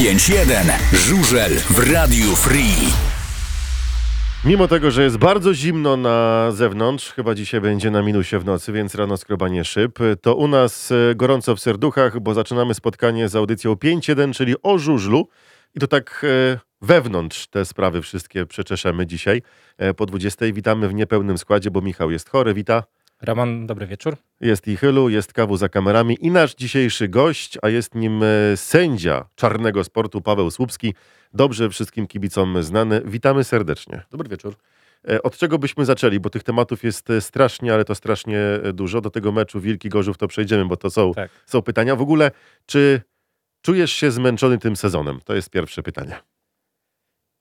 95.1 Żużel w Radiu Free. Mimo tego, że jest bardzo zimno na zewnątrz, chyba dzisiaj będzie na minusie w nocy, więc rano skrobanie szyb, to u nas e, gorąco w serduchach, bo zaczynamy spotkanie z audycją 5.1, czyli o żużlu. I to tak e, wewnątrz te sprawy wszystkie przeczeszemy dzisiaj. E, Po 20 witamy w niepełnym składzie, bo Michał jest chory, wita. Roman, dobry wieczór. Jest i Chylu, jest Kawu za kamerami i nasz dzisiejszy gość, a jest nim e, sędzia czarnego sportu Paweł Słupski, dobrze wszystkim kibicom znany. Witamy serdecznie. Dobry wieczór. E, Od czego byśmy zaczęli? Bo tych tematów jest e, strasznie, ale to strasznie dużo. Do tego meczu Wilki Gorzów to przejdziemy, bo to są, Tak. są pytania. W ogóle, czy czujesz się zmęczony tym sezonem? To jest pierwsze pytanie.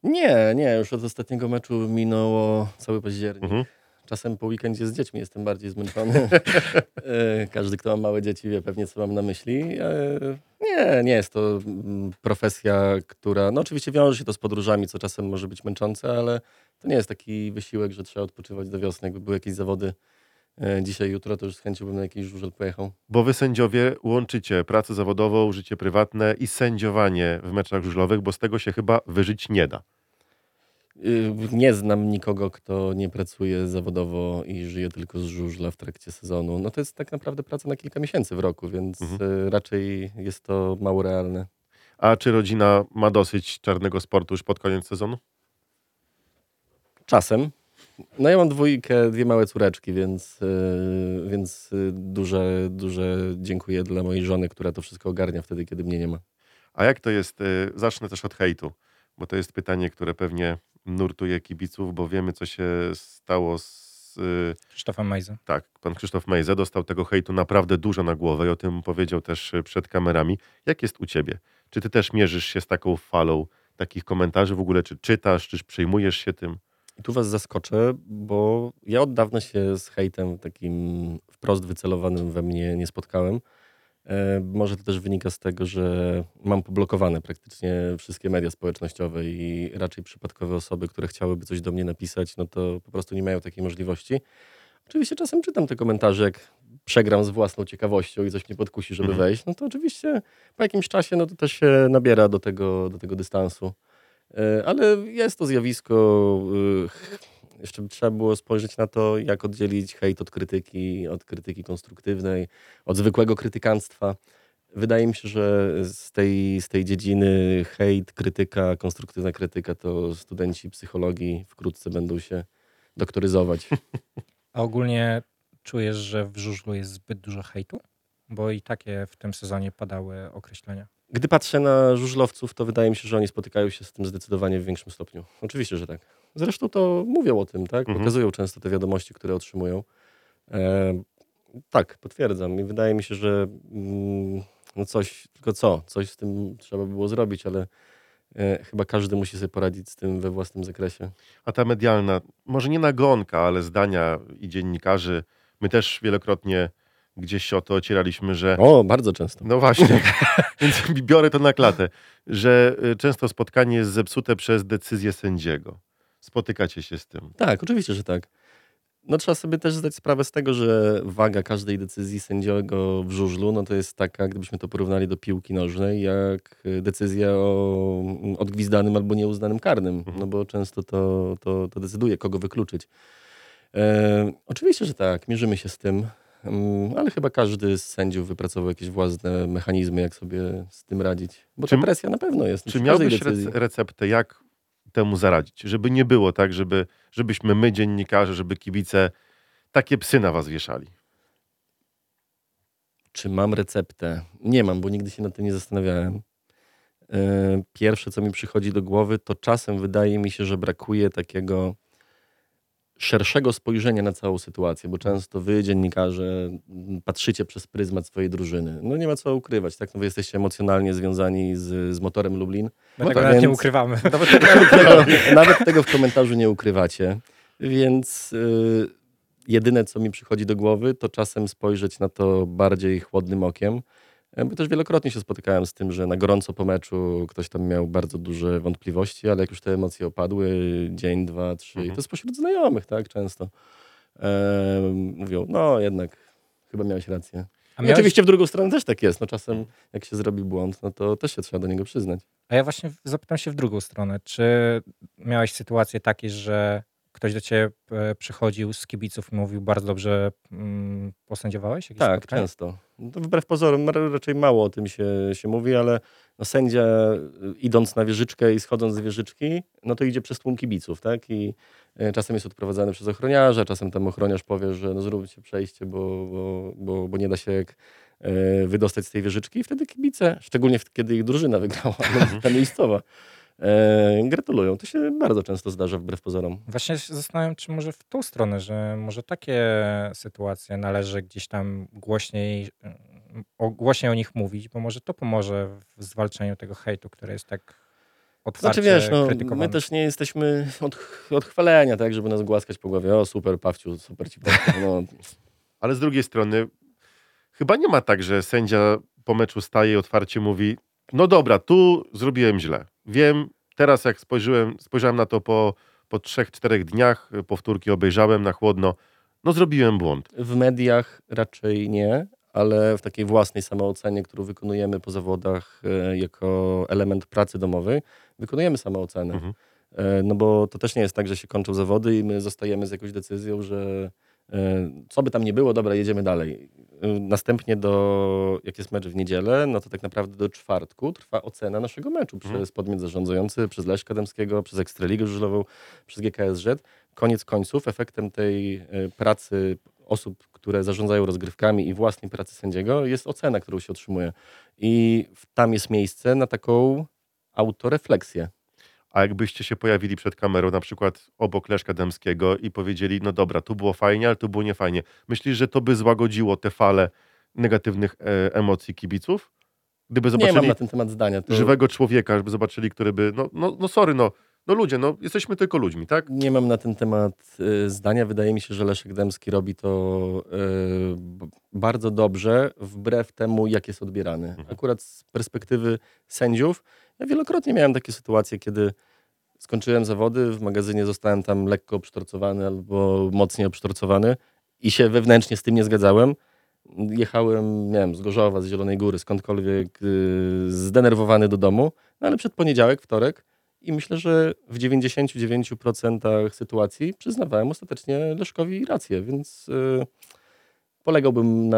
Nie, nie, już od ostatniego meczu minęło cały październik. Mhm. Czasem po weekendzie z dziećmi jestem bardziej zmęczony. E, Każdy, kto ma małe dzieci, wie pewnie, co mam na myśli. E, Nie, nie jest to mm, profesja, która. No, oczywiście wiąże się to z podróżami, co czasem może być męczące, ale to nie jest taki wysiłek, że trzeba odpoczywać do wiosny. Jakby były jakieś zawody e, dzisiaj, jutro, to już z chęcią bym na jakiś żużel pojechał. Bo wy sędziowie łączycie pracę zawodową, życie prywatne i sędziowanie w meczach żużlowych, bo z tego się chyba wyżyć nie da. Y, Nie znam nikogo, kto nie pracuje zawodowo i żyje tylko z żużla w trakcie sezonu. No to jest tak naprawdę praca na kilka miesięcy w roku, więc Mhm. y, raczej jest to mało realne. A czy rodzina ma dosyć czarnego sportu już pod koniec sezonu? Czasem. No ja mam dwójkę, dwie małe córeczki, więc, y, więc duże, duże dziękuję dla mojej żony, która to wszystko ogarnia wtedy, kiedy mnie nie ma. A jak to jest? Zacznę też od hejtu, bo to jest pytanie, które pewnie nurtuje kibiców, bo wiemy, co się stało z y, Krzysztofa Majza. Tak, pan Krzysztof Mejze dostał tego hejtu naprawdę dużo na głowę i o tym powiedział też y, przed kamerami. Jak jest u ciebie? Czy ty też mierzysz się z taką falą takich komentarzy w ogóle? Czy czytasz, czy przejmujesz się tym? I tu was zaskoczę, bo ja od dawna się z hejtem takim wprost wycelowanym we mnie nie spotkałem. E, może to też wynika z tego, że mam poblokowane praktycznie wszystkie media społecznościowe i raczej przypadkowe osoby, które chciałyby coś do mnie napisać, no to po prostu nie mają takiej możliwości. Oczywiście czasem czytam te komentarze, jak przegram z własną ciekawością i coś mnie podkusi, żeby Mhm. wejść, no to oczywiście po jakimś czasie no to też się nabiera do tego, do tego dystansu. E, Ale jest to zjawisko. Jeszcze trzeba było spojrzeć na to, jak oddzielić hejt od krytyki, od krytyki konstruktywnej, od zwykłego krytykanstwa. Wydaje mi się, że z tej, z tej dziedziny hejt, krytyka, konstruktywna krytyka to studenci psychologii wkrótce będą się doktoryzować. A ogólnie czujesz, że w żużlu jest zbyt dużo hejtu? Bo i takie w tym sezonie padały określenia. Gdy patrzę na żużlowców, to wydaje mi się, że oni spotykają się z tym zdecydowanie w większym stopniu. Oczywiście, że tak. Zresztą to mówią o tym, tak? Mhm. Pokazują często te wiadomości, które otrzymują. E, tak, potwierdzam. I wydaje mi się, że mm, no coś, tylko co? Coś z tym trzeba by było zrobić, ale e, chyba każdy musi sobie poradzić z tym we własnym zakresie. A ta medialna, może nie nagonka, ale zdania i dziennikarzy, my też wielokrotnie gdzieś się o to ocieraliśmy, że O, bardzo często. No właśnie, więc biorę to na klatę, że y, często spotkanie jest zepsute przez decyzję sędziego. Spotykacie się z tym. Tak, oczywiście, że tak. No trzeba sobie też zdać sprawę z tego, że waga każdej decyzji sędziego w żużlu, no to jest taka, gdybyśmy to porównali do piłki nożnej, jak y, decyzja o mm, odgwizdanym albo nieuznanym karnym, Mhm. no bo często to, to, to decyduje, kogo wykluczyć. E, oczywiście, że tak, mierzymy się z tym, ale chyba każdy z sędziów wypracował jakieś własne mechanizmy, jak sobie z tym radzić. Bo Czy- ta presja na pewno jest. Czy miałbyś decyzji. rec- receptę, jak temu zaradzić? Żeby nie było tak, żeby, żebyśmy my, dziennikarze, żeby kibice takie psy na was wieszali. Czy mam receptę? Nie mam, bo nigdy się nad tym nie zastanawiałem. E, Pierwsze, co mi przychodzi do głowy, to czasem wydaje mi się, że brakuje takiego szerszego spojrzenia na całą sytuację, bo często wy, dziennikarze, patrzycie przez pryzmat swojej drużyny. No nie ma co ukrywać, tak? No wy jesteście emocjonalnie związani z, z motorem Lublin. My No tego tak, nawet nie więc- ukrywamy. Nawet tego, nawet tego w komentarzu nie ukrywacie. Więc y, jedyne, co mi przychodzi do głowy, to czasem spojrzeć na to bardziej chłodnym okiem. E, Bo też wielokrotnie się spotykałem z tym, że na gorąco po meczu ktoś tam miał bardzo duże wątpliwości, ale jak już te emocje opadły, dzień, dwa, trzy, Mhm. i to spośród znajomych, tak, często, e, mówią, no jednak chyba miałeś rację. A miałeś- oczywiście w drugą stronę też tak jest. No czasem jak się zrobi błąd, no to też się trzeba do niego przyznać. A ja właśnie zapytam się w drugą stronę. Czy miałeś sytuacje takie, że ktoś do ciebie e, przychodził z kibiców i mówił bardzo dobrze mm, posędziowałeś? jakieś Tak, spotkanie? często. No wbrew pozorom ra- raczej mało o tym się, się mówi, ale no sędzia y, idąc na wieżyczkę i schodząc z wieżyczki, no to idzie przez tłum kibiców, tak? I y, czasem jest odprowadzany przez ochroniarza, czasem tam ochroniarz powie, że no zróbcie przejście, bo, bo, bo, bo nie da się jak, y, wydostać z tej wieżyczki i wtedy kibice, szczególnie kiedy ich drużyna wygrała, ta miejscowa, e, gratulują. To się bardzo często zdarza wbrew pozorom. Właśnie się zastanawiam, czy może w tą stronę, że może takie sytuacje należy gdzieś tam głośniej o, głośniej o nich mówić, bo może to pomoże w zwalczaniu tego hejtu, który jest tak otwarcie Znaczy wiesz, no, my też nie jesteśmy od, od chwalenia, tak, żeby nas głaskać po głowie. O, super, Pawciu, super ci. No, Ale z drugiej strony, chyba nie ma tak, że sędzia po meczu staje i otwarcie mówi: No dobra, tu zrobiłem źle. Wiem, teraz jak spojrzyłem, spojrzałem na to po, po trzech, czterech dniach, powtórki obejrzałem na chłodno, no zrobiłem błąd. w mediach raczej nie, ale w takiej własnej samoocenie, którą wykonujemy po zawodach e, jako element pracy domowej, wykonujemy samoocenę. Mhm. E, No bo to też nie jest tak, że się kończą zawody i my zostajemy z jakąś decyzją, że co by tam nie było, dobra, jedziemy dalej. E, Następnie do, jak jest mecz w niedzielę, no to tak naprawdę do czwartku trwa ocena naszego meczu Mhm. przez podmiot zarządzający, przez Leszka Dębskiego, przez Ekstraligę Żużlową, przez GKSZ. Koniec końców efektem tej e, pracy osób, które zarządzają rozgrywkami i własnej pracy sędziego jest ocena, którą się otrzymuje. I tam jest miejsce na taką autorefleksję. A jakbyście się pojawili przed kamerą, na przykład obok Leszka Dębskiego i powiedzieli, no dobra, tu było fajnie, ale tu było niefajnie. Myślisz, że to by złagodziło te fale negatywnych e, emocji kibiców? Gdyby Nie zobaczyli mam na ten temat zdania. To żywego człowieka, żeby zobaczyli, który by, no, no, no sorry, no, no ludzie, no jesteśmy tylko ludźmi, tak? Nie mam na ten temat y, zdania. Wydaje mi się, że Leszek Dębski robi to y, bardzo dobrze, wbrew temu, jak jest odbierany. Mhm. Akurat z perspektywy sędziów, ja wielokrotnie miałem takie sytuacje, kiedy skończyłem zawody, w magazynie zostałem tam lekko obsztorcowany albo mocniej obsztorcowany i się wewnętrznie z tym nie zgadzałem. Jechałem, nie wiem, z Gorzowa, z Zielonej Góry, skądkolwiek, y, zdenerwowany do domu, no ale przed poniedziałek, wtorek i myślę, że w 99% sytuacji przyznawałem ostatecznie Leszkowi rację, więc y, polegałbym na,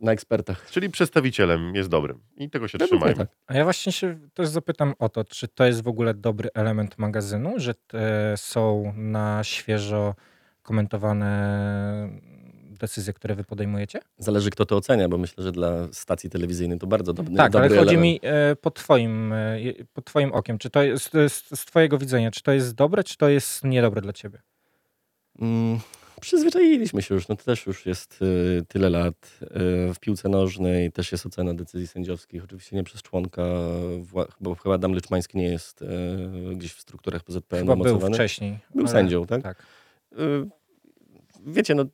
na ekspertach. Czyli przedstawicielem jest dobrym i tego się trzymajmy. tak. A ja właśnie się też zapytam o to, czy to jest w ogóle dobry element magazynu, że te są na świeżo komentowane decyzje, które wy podejmujecie? Zależy kto to ocenia, bo myślę, że dla stacji telewizyjnej to bardzo dobry, tak, dobry ale chodzi element. mi e, pod twoim, e, pod twoim okiem, czy to jest, jest z twojego widzenia, czy to jest dobre, czy to jest niedobre dla ciebie? Mm, przyzwyczailiśmy się już, no to też już jest y, tyle lat. Y, w piłce nożnej też jest ocena decyzji sędziowskich, oczywiście nie przez członka, bo chyba Adam Lyczmański nie jest y, gdzieś w strukturach PZPN Chyba był wcześniej. Był sędzią, tak? Tak. Y, wiecie, no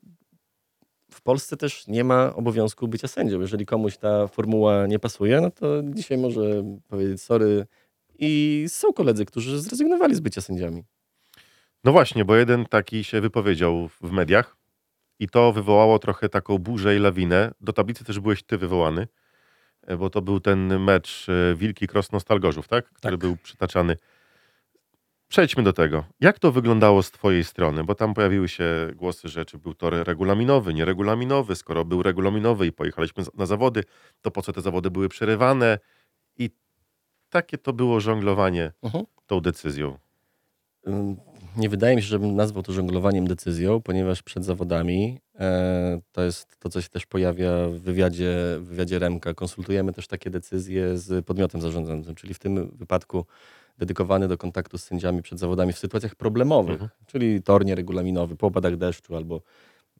w Polsce też nie ma obowiązku bycia sędzią. Jeżeli komuś ta formuła nie pasuje, no to dzisiaj może powiedzieć sorry. I są koledzy, którzy zrezygnowali z bycia sędziami. No właśnie, bo jeden taki się wypowiedział w mediach i to wywołało trochę taką burzę i lawinę. Do tablicy też byłeś ty wywołany, e, bo to był ten mecz e, Wilki Krosno Stalgorzów, tak? Który Tak. był przytaczany. Przejdźmy do tego. Jak to wyglądało z twojej strony? Bo tam pojawiły się głosy, że czy był tor regulaminowy, nieregulaminowy. Skoro był regulaminowy i pojechaliśmy na zawody, to po co te zawody były przerywane? I takie to było żonglowanie Mhm. tą decyzją. Ym, Nie wydaje mi się, żebym nazwał to żonglowaniem decyzją, ponieważ przed zawodami e, to jest to, co się też pojawia w wywiadzie, w wywiadzie Remka. Konsultujemy też takie decyzje z podmiotem zarządzającym, czyli w tym wypadku dedykowany do kontaktu z sędziami przed zawodami w sytuacjach problemowych, Mhm. czyli tor nieregulaminowy, po opadach deszczu albo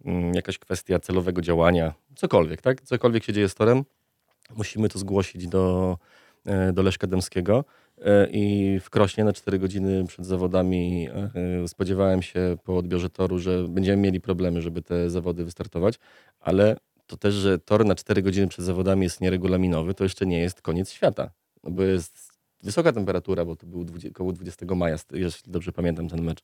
mm, jakaś kwestia celowego działania, cokolwiek, tak? Cokolwiek się dzieje z torem, musimy to zgłosić do, e, do Leszka Dębskiego. E, I w Krośnie na 4 godziny przed zawodami e, spodziewałem się po odbiorze toru, że będziemy mieli problemy, żeby te zawody wystartować, ale to też, że tor na 4 godziny przed zawodami jest nieregulaminowy, to jeszcze nie jest koniec świata. No bo jest wysoka temperatura, bo to był 20, około 20 maja, jeśli dobrze pamiętam ten mecz.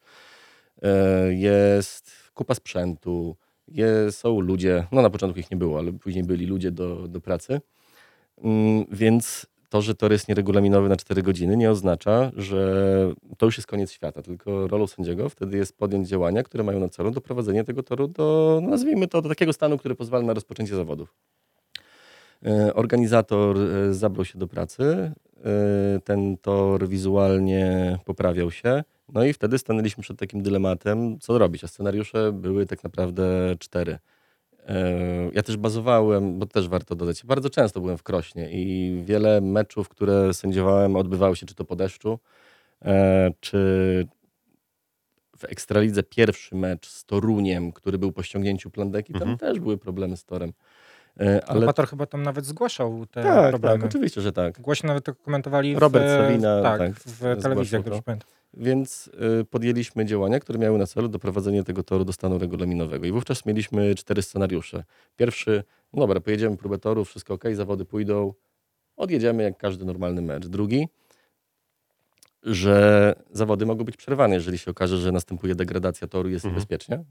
E, Jest kupa sprzętu, Je, są ludzie, no na początku ich nie było, ale później byli ludzie do, do pracy. Mm, Więc to, że tor jest nieregulaminowy na 4 godziny, nie oznacza, że to już jest koniec świata. Tylko rolą sędziego wtedy jest podjąć działania, które mają na celu doprowadzenie tego toru do, no nazwijmy to, do takiego stanu, który pozwala na rozpoczęcie zawodów. E, Organizator e, zabrał się do pracy. e, Ten tor wizualnie poprawiał się. No i wtedy stanęliśmy przed takim dylematem, co robić. A scenariusze były tak naprawdę cztery. E, Ja też bazowałem, bo też warto dodać, bardzo często byłem w Krośnie i wiele meczów, które sędziowałem, odbywały się czy to po deszczu, e, czy w Ekstralidze pierwszy mecz z Toruniem, który był po ściągnięciu plandeki, tam Mhm. też były problemy z torem. E, Ale Pator chyba tam nawet zgłaszał te tak, problemy. tak, oczywiście, że tak. Głośno nawet to komentowali Robert w, Sawina, tak, tak, w telewizji, jak dobrze pamiętam. Więc y, podjęliśmy działania, które miały na celu doprowadzenie tego toru do stanu regulaminowego. I wówczas mieliśmy cztery scenariusze. Pierwszy, no dobra, pojedziemy próbę toru, wszystko ok, zawody pójdą, odjedziemy jak każdy normalny mecz. Drugi, że zawody mogą być przerwane, jeżeli się okaże, że następuje degradacja toru, jest Mhm. niebezpiecznie.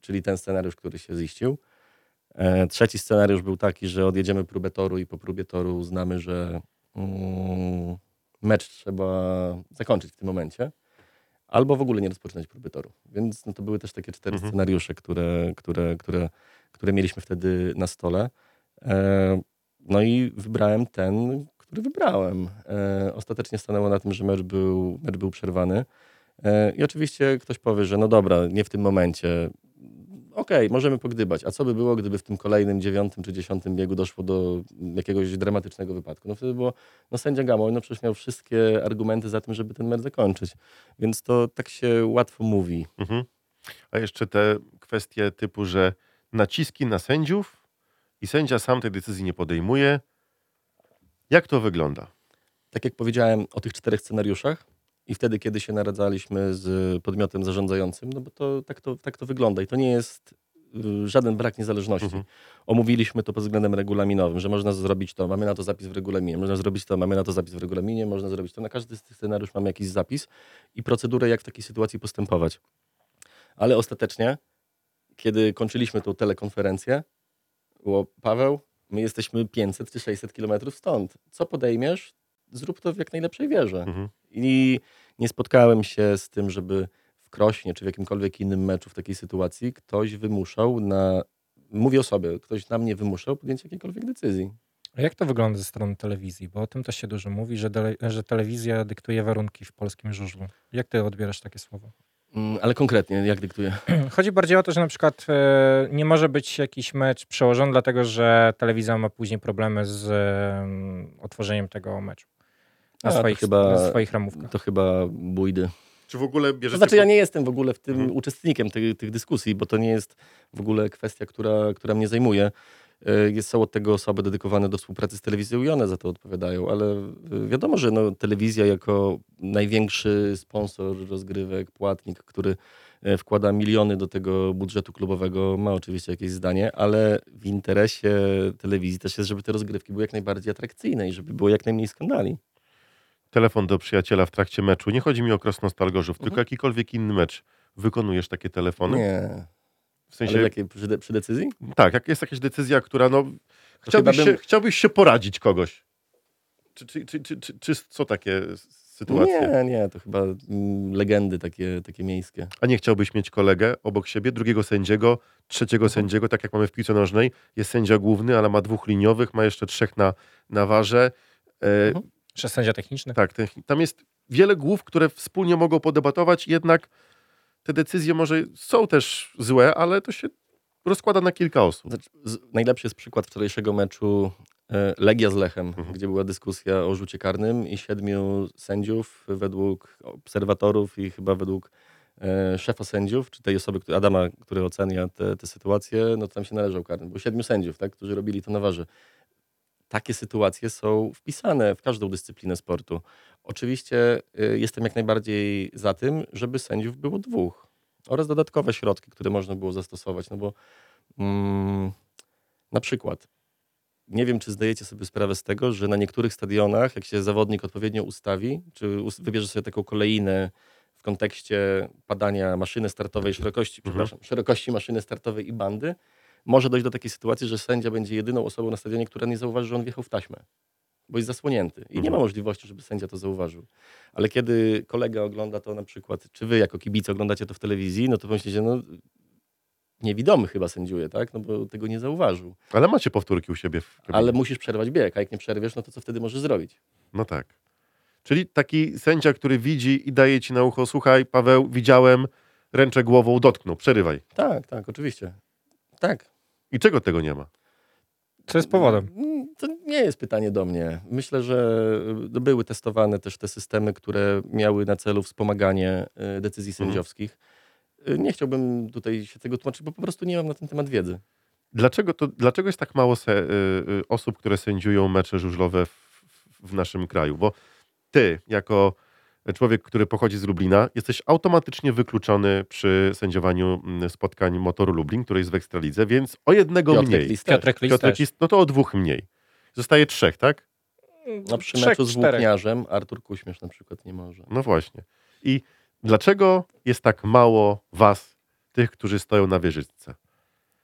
Czyli ten scenariusz, który się ziścił. E, trzeci scenariusz był taki, że odjedziemy próbę toru i po próbie toru uznamy, że mm, mecz trzeba zakończyć w tym momencie. Albo w ogóle nie rozpoczynać próby toru. Więc no, to były też takie cztery Mhm. scenariusze, które, które, które, które mieliśmy wtedy na stole. E, no i wybrałem ten, który wybrałem. E, ostatecznie stanęło na tym, że mecz był, mecz był przerwany. E, I oczywiście ktoś powie, że no dobra, nie w tym momencie. Okej, możemy pogdybać. A co by było, gdyby w tym kolejnym dziewiątym czy dziesiątym biegu doszło do jakiegoś dramatycznego wypadku? No wtedy było, no sędzia Gamoń no przecież miał wszystkie argumenty za tym, żeby ten mecz zakończyć. Więc to tak się łatwo mówi. Mhm. A jeszcze te kwestie typu, że naciski na sędziów i sędzia sam tej decyzji nie podejmuje. Jak to wygląda? tak jak powiedziałem o tych czterech scenariuszach i wtedy, kiedy się naradzaliśmy z podmiotem zarządzającym, no bo to tak to, tak to wygląda i to nie jest y, żaden brak niezależności. Mhm. Omówiliśmy to pod względem regulaminowym, że można zrobić to, mamy na to zapis w regulaminie, można zrobić to, mamy na to zapis w regulaminie, można zrobić to. Na każdy z tych scenariusz mamy jakiś zapis i procedurę, jak w takiej sytuacji postępować. Ale ostatecznie, kiedy kończyliśmy tą telekonferencję, było Paweł, my jesteśmy 500 czy 600 kilometrów stąd. Co podejmiesz, zrób to w jak najlepszej wierze. Mhm. I nie spotkałem się z tym, żeby w Krośnie czy w jakimkolwiek innym meczu w takiej sytuacji ktoś wymuszał na, mówię o sobie, ktoś na mnie wymuszał podjęcie jakiejkolwiek decyzji. A jak to wygląda ze strony telewizji? Bo o tym też się dużo mówi, że, dele, że telewizja dyktuje warunki w polskim żużlu. Jak ty odbierasz takie słowo? Mm, Ale konkretnie, jak dyktuję? Chodzi bardziej o to, że na przykład e, nie może być jakiś mecz przełożony, dlatego że telewizja ma później problemy z otworzeniem tego meczu. Na, A, to swoich, chyba- na swoich ramówkach. To chyba bójdy. Czy w ogóle To bierzecie... znaczy ja nie jestem w ogóle w tym Mhm. uczestnikiem tych, tych dyskusji, bo to nie jest w ogóle kwestia, która, która mnie zajmuje. E, Jest, są od tego osoby dedykowane do współpracy z telewizją i one za to odpowiadają, ale e, wiadomo, że no, telewizja jako największy sponsor rozgrywek, płatnik, który e, wkłada miliony do tego budżetu klubowego, ma oczywiście jakieś zdanie, ale w interesie telewizji też jest, żeby te rozgrywki były jak najbardziej atrakcyjne i żeby było jak najmniej skandali. Telefon do przyjaciela w trakcie meczu. Nie chodzi mi o Krosno-Stal Gorzów, Mhm. tylko jakikolwiek inny mecz. Wykonujesz takie telefony? Nie. W Ale sensie, w jakiej, przy, de- przy decyzji? tak, jak jest jakaś decyzja, która no... Chciałbyś, bym- się, chciałbyś się poradzić kogoś. Czy, czy, czy, czy, czy, czy są takie sytuacje? Nie, nie, to chyba mm, legendy takie, takie miejskie. A nie chciałbyś mieć kolegę obok siebie, drugiego sędziego, trzeciego Mhm. sędziego, tak jak mamy w piłce nożnej. Jest sędzia główny, ale ma dwóch liniowych, ma jeszcze trzech na, na warze. E, Mhm. Jeszcze sędzia techniczny. Tak, tam jest wiele głów, które wspólnie mogą podebatować, jednak te decyzje może są też złe, ale to się rozkłada na kilka osób. Znaczy, z, najlepszy jest przykład wczorajszego meczu e, Legia z Lechem, Mhm. gdzie była dyskusja o rzucie karnym i siedmiu sędziów według obserwatorów i chyba według e, szefa sędziów, czy tej osoby, który, Adama, który ocenia te sytuacje, no to tam się należał karny. Było siedmiu sędziów, tak, którzy robili to na warze. Takie sytuacje są wpisane w każdą dyscyplinę sportu. Oczywiście y, jestem jak najbardziej za tym, żeby sędziów było dwóch oraz dodatkowe środki, które można było zastosować, no bo mm, na przykład nie wiem, czy zdajecie sobie sprawę z tego, że na niektórych stadionach, jak się zawodnik odpowiednio ustawi, czy wybierze sobie taką kolejnę w kontekście padania maszyny startowej, szerokości, Mhm. przepraszam, szerokości maszyny startowej i bandy, może dojść do takiej sytuacji, że sędzia będzie jedyną osobą na stadionie, która nie zauważy, że on wjechał w taśmę, bo jest zasłonięty i nie Mhm. ma możliwości, żeby sędzia to zauważył. Ale kiedy kolega ogląda to na przykład, czy wy jako kibice oglądacie to w telewizji, no to myślicie, no niewidomy chyba sędziuje, tak? No bo tego nie zauważył. Ale macie powtórki u siebie w kabinie. Ale musisz przerwać bieg, a jak nie przerwiesz, no to co wtedy możesz zrobić? No tak. Czyli taki sędzia, który widzi i daje ci na ucho, słuchaj, Paweł, widziałem, ręczę głową, dotknął, przerywaj. Tak, tak, oczywiście. Tak. I czego tego nie ma? Co jest powodem? To nie jest pytanie do mnie. Myślę, że były testowane też te systemy, które miały na celu wspomaganie y, decyzji Mhm. sędziowskich. Y, Nie chciałbym tutaj się tego tłumaczyć, bo po prostu nie mam na ten temat wiedzy. Dlaczego, to, dlaczego jest tak mało se, y, y, osób, które sędziują mecze żużlowe w, w, w naszym kraju? Bo ty, jako człowiek, który pochodzi z Lublina, jesteś automatycznie wykluczony przy sędziowaniu mm, spotkań Motoru Lublin, który jest w Ekstralidze, więc o jednego Piotrek mniej. Lis też. Piotrek Lis Piotrek jest, no to o dwóch mniej. Zostaje trzech, tak? No przy Trzech, meczu z włókniarzem Artur Kuśmierz na przykład nie może. No właśnie. I dlaczego jest tak mało was, tych, którzy stoją na wieżyczce?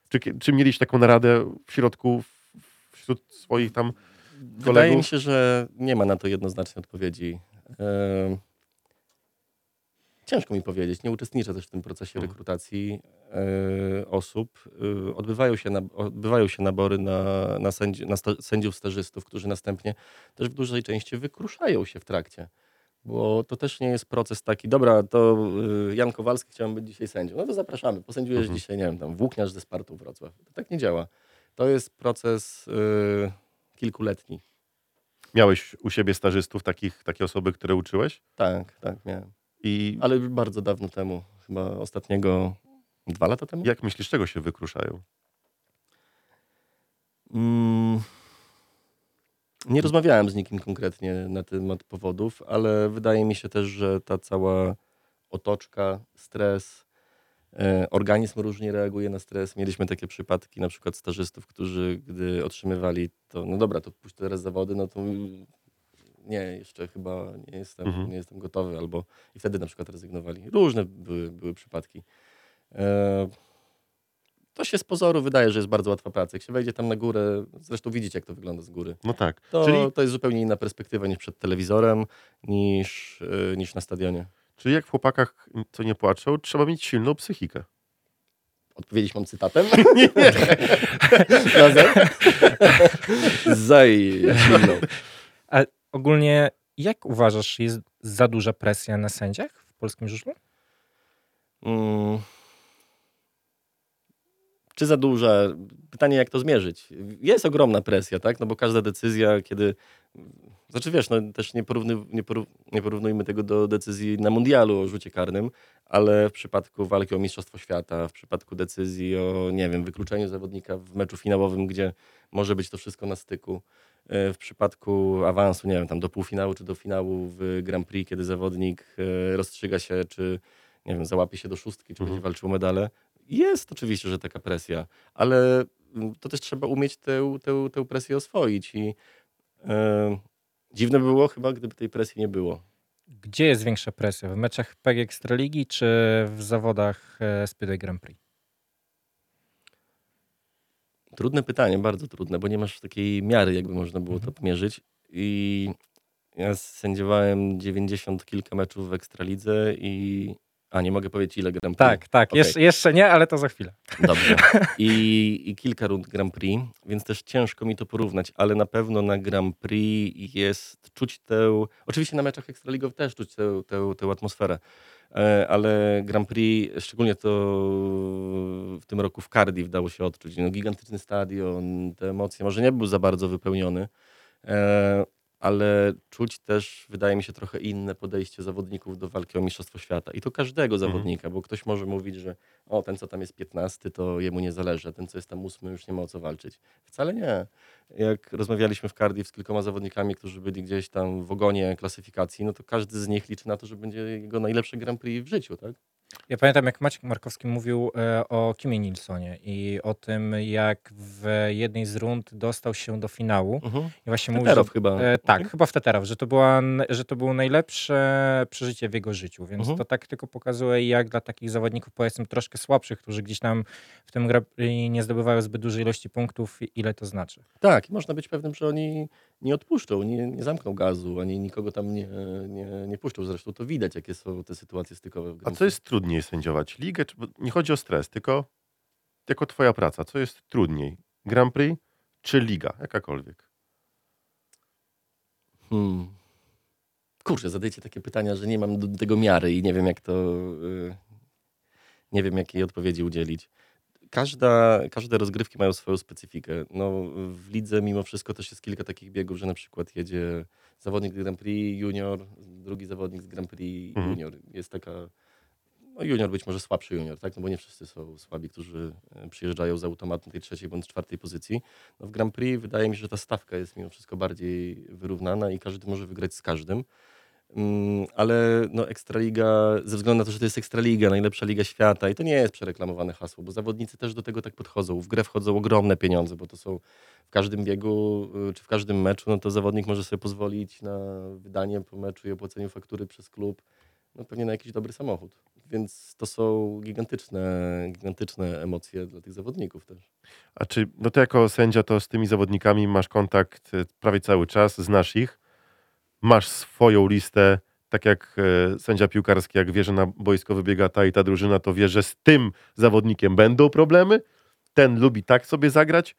Czy, czy mieliście taką naradę w środku, wśród swoich tam Wydaje kolegów? mi się, że nie ma na to jednoznacznej odpowiedzi. Ciężko mi powiedzieć. Nie uczestniczę też w tym procesie Mhm. rekrutacji e, osób. E, Odbywają się, na, odbywają się nabory na, na, sędzi, na sta, sędziów stażystów, którzy następnie też w dużej części wykruszają się w trakcie. Bo to też nie jest proces taki, dobra, to y, Jan Kowalski chciałem być dzisiaj sędzią. No to zapraszamy, posędziujesz Mhm. dzisiaj, nie wiem, tam włókniarz ze Spartu Wrocław. To tak nie działa. To jest proces y, kilkuletni. Miałeś u siebie stażystów, takich, takie osoby, które uczyłeś? Tak, tak, miałem. I Ale bardzo dawno temu, chyba ostatniego dwa lata temu. jak myślisz, czego się wykruszają? Mm, nie rozmawiałem z nikim konkretnie na temat powodów, ale wydaje mi się też, że ta cała otoczka, stres, e, organizm różnie reaguje na stres. Mieliśmy takie przypadki na przykład stażystów, którzy gdy otrzymywali to, no dobra, to pójść teraz zawody, no to nie, jeszcze chyba nie jestem, Mhm. nie jestem gotowy, albo i wtedy na przykład rezygnowali. Różne były, były przypadki. E, to się z pozoru wydaje, że jest bardzo łatwa praca. Jak się wejdzie tam na górę, zresztą widzicie, jak to wygląda z góry, No tak. to, Czyli, to jest zupełnie inna perspektywa niż przed telewizorem, niż, e, niż na stadionie. czyli jak w chłopakach, co nie płaczą, trzeba mieć silną psychikę. Odpowiedzieć mam cytatem? nie, nie. Zaj, silną. Ogólnie jak uważasz, jest za duża presja na sędziach w polskim żużlu? Mm. Czy za duża? Pytanie, jak to zmierzyć? Jest ogromna presja, tak? No bo każda decyzja, kiedy. Znaczy wiesz, no też nie, porówny, nie, poró- nie porównujmy tego do decyzji na mundialu o rzucie karnym, ale w przypadku walki o Mistrzostwo Świata, w przypadku decyzji o, nie wiem, wykluczeniu zawodnika w meczu finałowym, gdzie może być to wszystko na styku, w przypadku awansu, nie wiem, tam do półfinału czy do finału w Grand Prix, kiedy zawodnik e, rozstrzyga się, czy nie wiem, załapie się do szóstki, czy Mhm. będzie walczył o medale. Jest oczywiście, że taka presja, ale mm, to też trzeba umieć tę, tę, tę presję oswoić i e, dziwne by było chyba, gdyby tej presji nie było. Gdzie jest większa presja? W meczach PG Ekstraligi czy w zawodach e, Speedway Grand Prix? Trudne pytanie, bardzo trudne, bo nie masz takiej miary, jakby można było Mhm. to pomierzyć. I ja sędziowałem 90 kilka meczów w Ekstralidze i... A, nie mogę powiedzieć ile Grand Prix. Tak, tak. Okej. Jeszcze, jeszcze nie, ale to za chwilę. Dobrze. I, I kilka rund Grand Prix, więc też ciężko mi to porównać, ale na pewno na Grand Prix jest czuć tę. Oczywiście na meczach ekstraligowych też czuć tę, tę, tę atmosferę, ale Grand Prix, szczególnie to w tym roku w Cardiff dało się odczuć. No, gigantyczny stadion, te emocje, może nie był za bardzo wypełniony. Ale czuć też, wydaje mi się, trochę inne podejście zawodników do walki o Mistrzostwo Świata. I to każdego Mhm. zawodnika, bo ktoś może mówić, że o, ten co tam jest 15, to jemu nie zależy, a ten co jest tam 8, już nie ma o co walczyć. Wcale nie. Jak rozmawialiśmy w Cardiff z kilkoma zawodnikami, którzy byli gdzieś tam w ogonie klasyfikacji, no to każdy z nich liczy na to, że będzie jego najlepsze Grand Prix w życiu, tak? Ja pamiętam, jak Maciek Markowski mówił e, o Kimie Nilsonie i o tym, jak w jednej z rund dostał się do finału. Mhm. I właśnie mówił, że, chyba. e, tak, chyba w Teterow, że to, była, n- że to było najlepsze przeżycie w jego życiu, więc Mhm. to tak tylko pokazuje, jak dla takich zawodników, powiedzmy, troszkę słabszych, którzy gdzieś tam w tym Prix nie zdobywają zbyt dużej ilości punktów, ile to znaczy. Tak, i można być pewnym, że oni nie odpuszczą, nie, nie zamkną gazu, ani nikogo tam nie, nie, nie puszczą. Zresztą to widać, jakie są te sytuacje stykowe w A co jest trudniej sędziować? Ligę? Czy, nie chodzi o stres, tylko jako twoja praca. Co jest trudniej? Grand Prix czy liga? Jakakolwiek. Hmm. Kurczę, zadajcie takie pytania, że nie mam do tego miary i nie wiem, jak to. y, Nie wiem, jakiej odpowiedzi udzielić. Każda, każde rozgrywki mają swoją specyfikę. No, w lidze mimo wszystko też jest kilka takich biegów, że na przykład jedzie zawodnik z Grand Prix junior, drugi zawodnik z Grand Prix Mhm. junior. Jest taka, no junior być może słabszy junior, tak? No bo nie wszyscy są słabi, którzy e, przyjeżdżają z automatu tej trzeciej bądź czwartej pozycji. No w Grand Prix wydaje mi się, że ta stawka jest mimo wszystko bardziej wyrównana i każdy może wygrać z każdym. Mm, ale no Ekstraliga, ze względu na to, że to jest Ekstraliga, najlepsza liga świata i to nie jest przereklamowane hasło, bo zawodnicy też do tego tak podchodzą. W grę wchodzą ogromne pieniądze, bo to są w każdym biegu y, czy w każdym meczu, no to zawodnik może sobie pozwolić na wydanie po meczu i opłaceniu faktury przez klub, no pewnie na jakiś dobry samochód. Więc to są gigantyczne, gigantyczne emocje dla tych zawodników też. A czy no ty jako sędzia to z tymi zawodnikami masz kontakt e, prawie cały czas, znasz ich, masz swoją listę, tak jak e, sędzia piłkarski, jak wie, że na boisko wybiega ta i ta drużyna, to wie, że z tym zawodnikiem będą problemy, ten lubi tak sobie zagrać.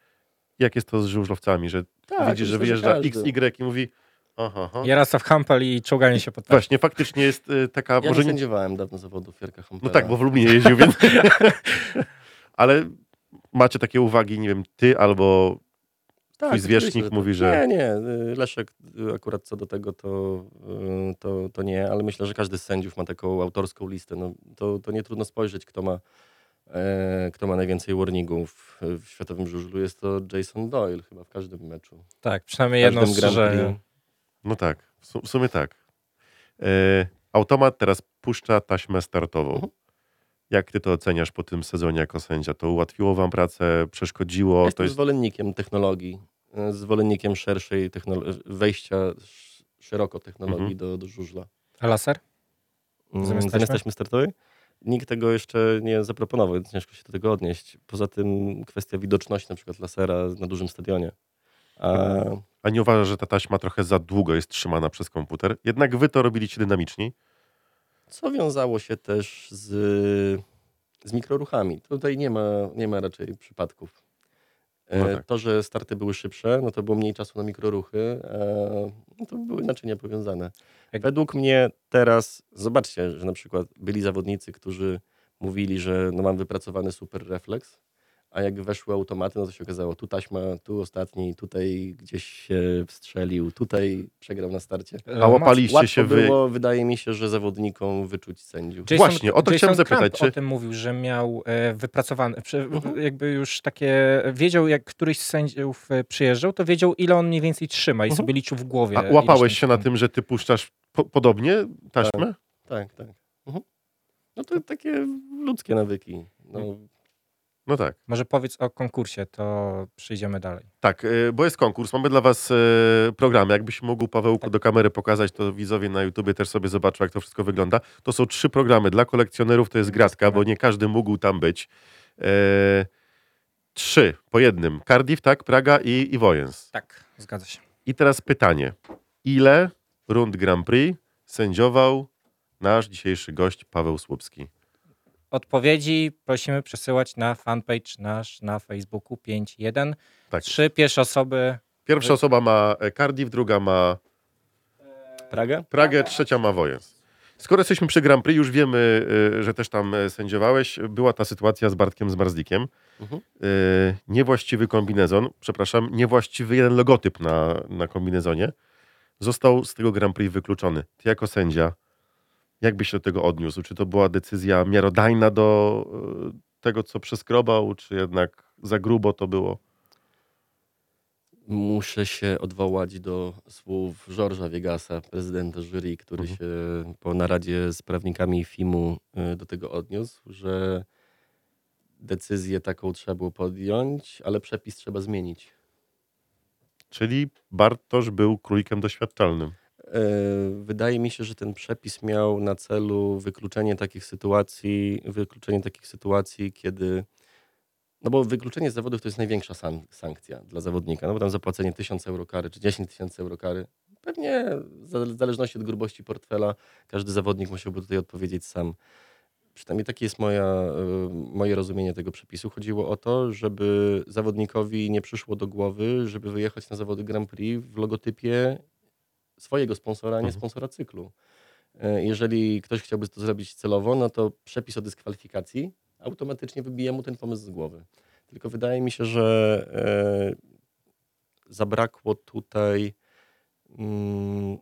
Jak jest to z żużlowcami, że Tak, widzisz, że wyjeżdża każdy. XY i mówi aha, aha. Jarosław Hampel i czołganie się pod. Właśnie, faktycznie jest e, taka, Ja może nie nie, sędziowałem dawno zawodów Jarka Hampela. no tak, bo w Lublinie jeździł, więc ale macie takie uwagi, nie wiem, ty albo Tak, Twój zwierzchnik mówi, tak. że- Nie, nie. y, Leszek y, akurat co do tego to, y, to, to nie, ale myślę, że każdy z sędziów ma taką autorską listę. No, to, to nie trudno spojrzeć, kto ma, e, kto ma najwięcej warningów w światowym żużlu. Jest to Jason Doyle chyba w każdym meczu. Tak, przynajmniej jedno strzeżenie. No tak, w sumie tak. E, automat teraz puszcza taśmę startową. Mhm. Jak ty to oceniasz po tym sezonie jako sędzia? To ułatwiło wam pracę, przeszkodziło? To Jestem jest... zwolennikiem technologii, y, zwolennikiem szerszej technolo- wejścia sz- szeroko technologii Mhm. do, do żużla. A laser? Mm, Zamiast Zamiast taśmy startowej? Nikt tego jeszcze nie zaproponował, więc ciężko się do tego odnieść. Poza tym kwestia widoczności na przykład lasera na dużym stadionie. A, A nie uważasz, że ta taśma trochę za długo jest trzymana przez komputer? Jednak wy to robiliście dynamiczniej. Co wiązało się też z, z mikroruchami. Tutaj nie ma, nie ma raczej przypadków. E, No tak. To, że starty były szybsze, no to było mniej czasu na mikroruchy, a no to były naczynia powiązane. Jak- Według mnie teraz, zobaczcie, że na przykład byli zawodnicy, którzy mówili, że no mam wypracowany super refleks, a jak weszły automaty, no to się okazało, tu taśma, tu ostatni, tutaj gdzieś się wstrzelił, tutaj przegrał na starcie. A łapaliście Łatwo się wy... było, wydaje mi się, że zawodnikom wyczuć sędziów. Właśnie, o to chciałem zapytać, czy- o tym mówił, że miał e, wypracowane, przy, Mhm. jakby już takie, wiedział jak któryś z sędziów e, przyjeżdżał, to wiedział ile on mniej więcej trzyma i Mhm. sobie liczył w głowie. A łapałeś się na tym, że ty puszczasz po podobnie taśmę? Tak, tak. Mhm. No to takie ludzkie nawyki. No, No tak. Może powiedz o konkursie, to przyjdziemy dalej. Tak, e, bo jest konkurs. Mamy dla was e, programy. Jakbyś mógł, Pawełku, Tak. do kamery pokazać, to widzowie na YouTubie też sobie zobaczą, jak to wszystko wygląda. To są trzy programy. Dla kolekcjonerów to jest gratka, bo nie każdy mógł tam być. E, trzy po jednym. Cardiff, tak, Praga i, i Wojens. Tak, zgadza się. I teraz pytanie. Ile rund Grand Prix sędziował nasz dzisiejszy gość Paweł Słupski? Odpowiedzi prosimy przesyłać na fanpage nasz na Facebooku 5.1. Tak. Trzy pierwsze osoby. Pierwsza osoba ma e, Cardiff, druga ma Praga? Pragę, trzecia ma Wojens. Skoro jesteśmy przy Grand Prix, już wiemy, y, że też tam e, sędziowałeś. Była ta sytuacja z Bartkiem Zmarzlikiem. Mhm. Niewłaściwy kombinezon, przepraszam, niewłaściwy jeden logotyp na, na kombinezonie został z tego Grand Prix wykluczony. Ty jako sędzia, jak byś się do tego odniósł? Czy to była decyzja miarodajna do y, tego, co przeskrobał, czy jednak za grubo to było? Muszę się odwołać do słów Georgesa Wiegasa, prezydenta jury, który Mhm. się po naradzie z prawnikami FIM-u y, do tego odniósł, że decyzję taką trzeba było podjąć, ale przepis trzeba zmienić. Czyli Bartosz był królikiem doświadczalnym. E, Wydaje mi się, że ten przepis miał na celu wykluczenie takich sytuacji, wykluczenie takich sytuacji, kiedy. No bo wykluczenie z zawodów to jest największa san- sankcja dla zawodnika. No bo tam zapłacenie 1000 euro kary czy 10 tysięcy euro kary. Pewnie w zależności od grubości portfela każdy zawodnik musiałby tutaj odpowiedzieć sam. Przynajmniej takie jest moja, e, moje rozumienie tego przepisu. Chodziło o to, żeby zawodnikowi nie przyszło do głowy, żeby wyjechać na zawody Grand Prix w logotypie swojego sponsora, a nie Mhm. sponsora cyklu. E, Jeżeli ktoś chciałby to zrobić celowo, no to przepis o dyskwalifikacji automatycznie wybije mu ten pomysł z głowy. Tylko wydaje mi się, że e, zabrakło tutaj mm,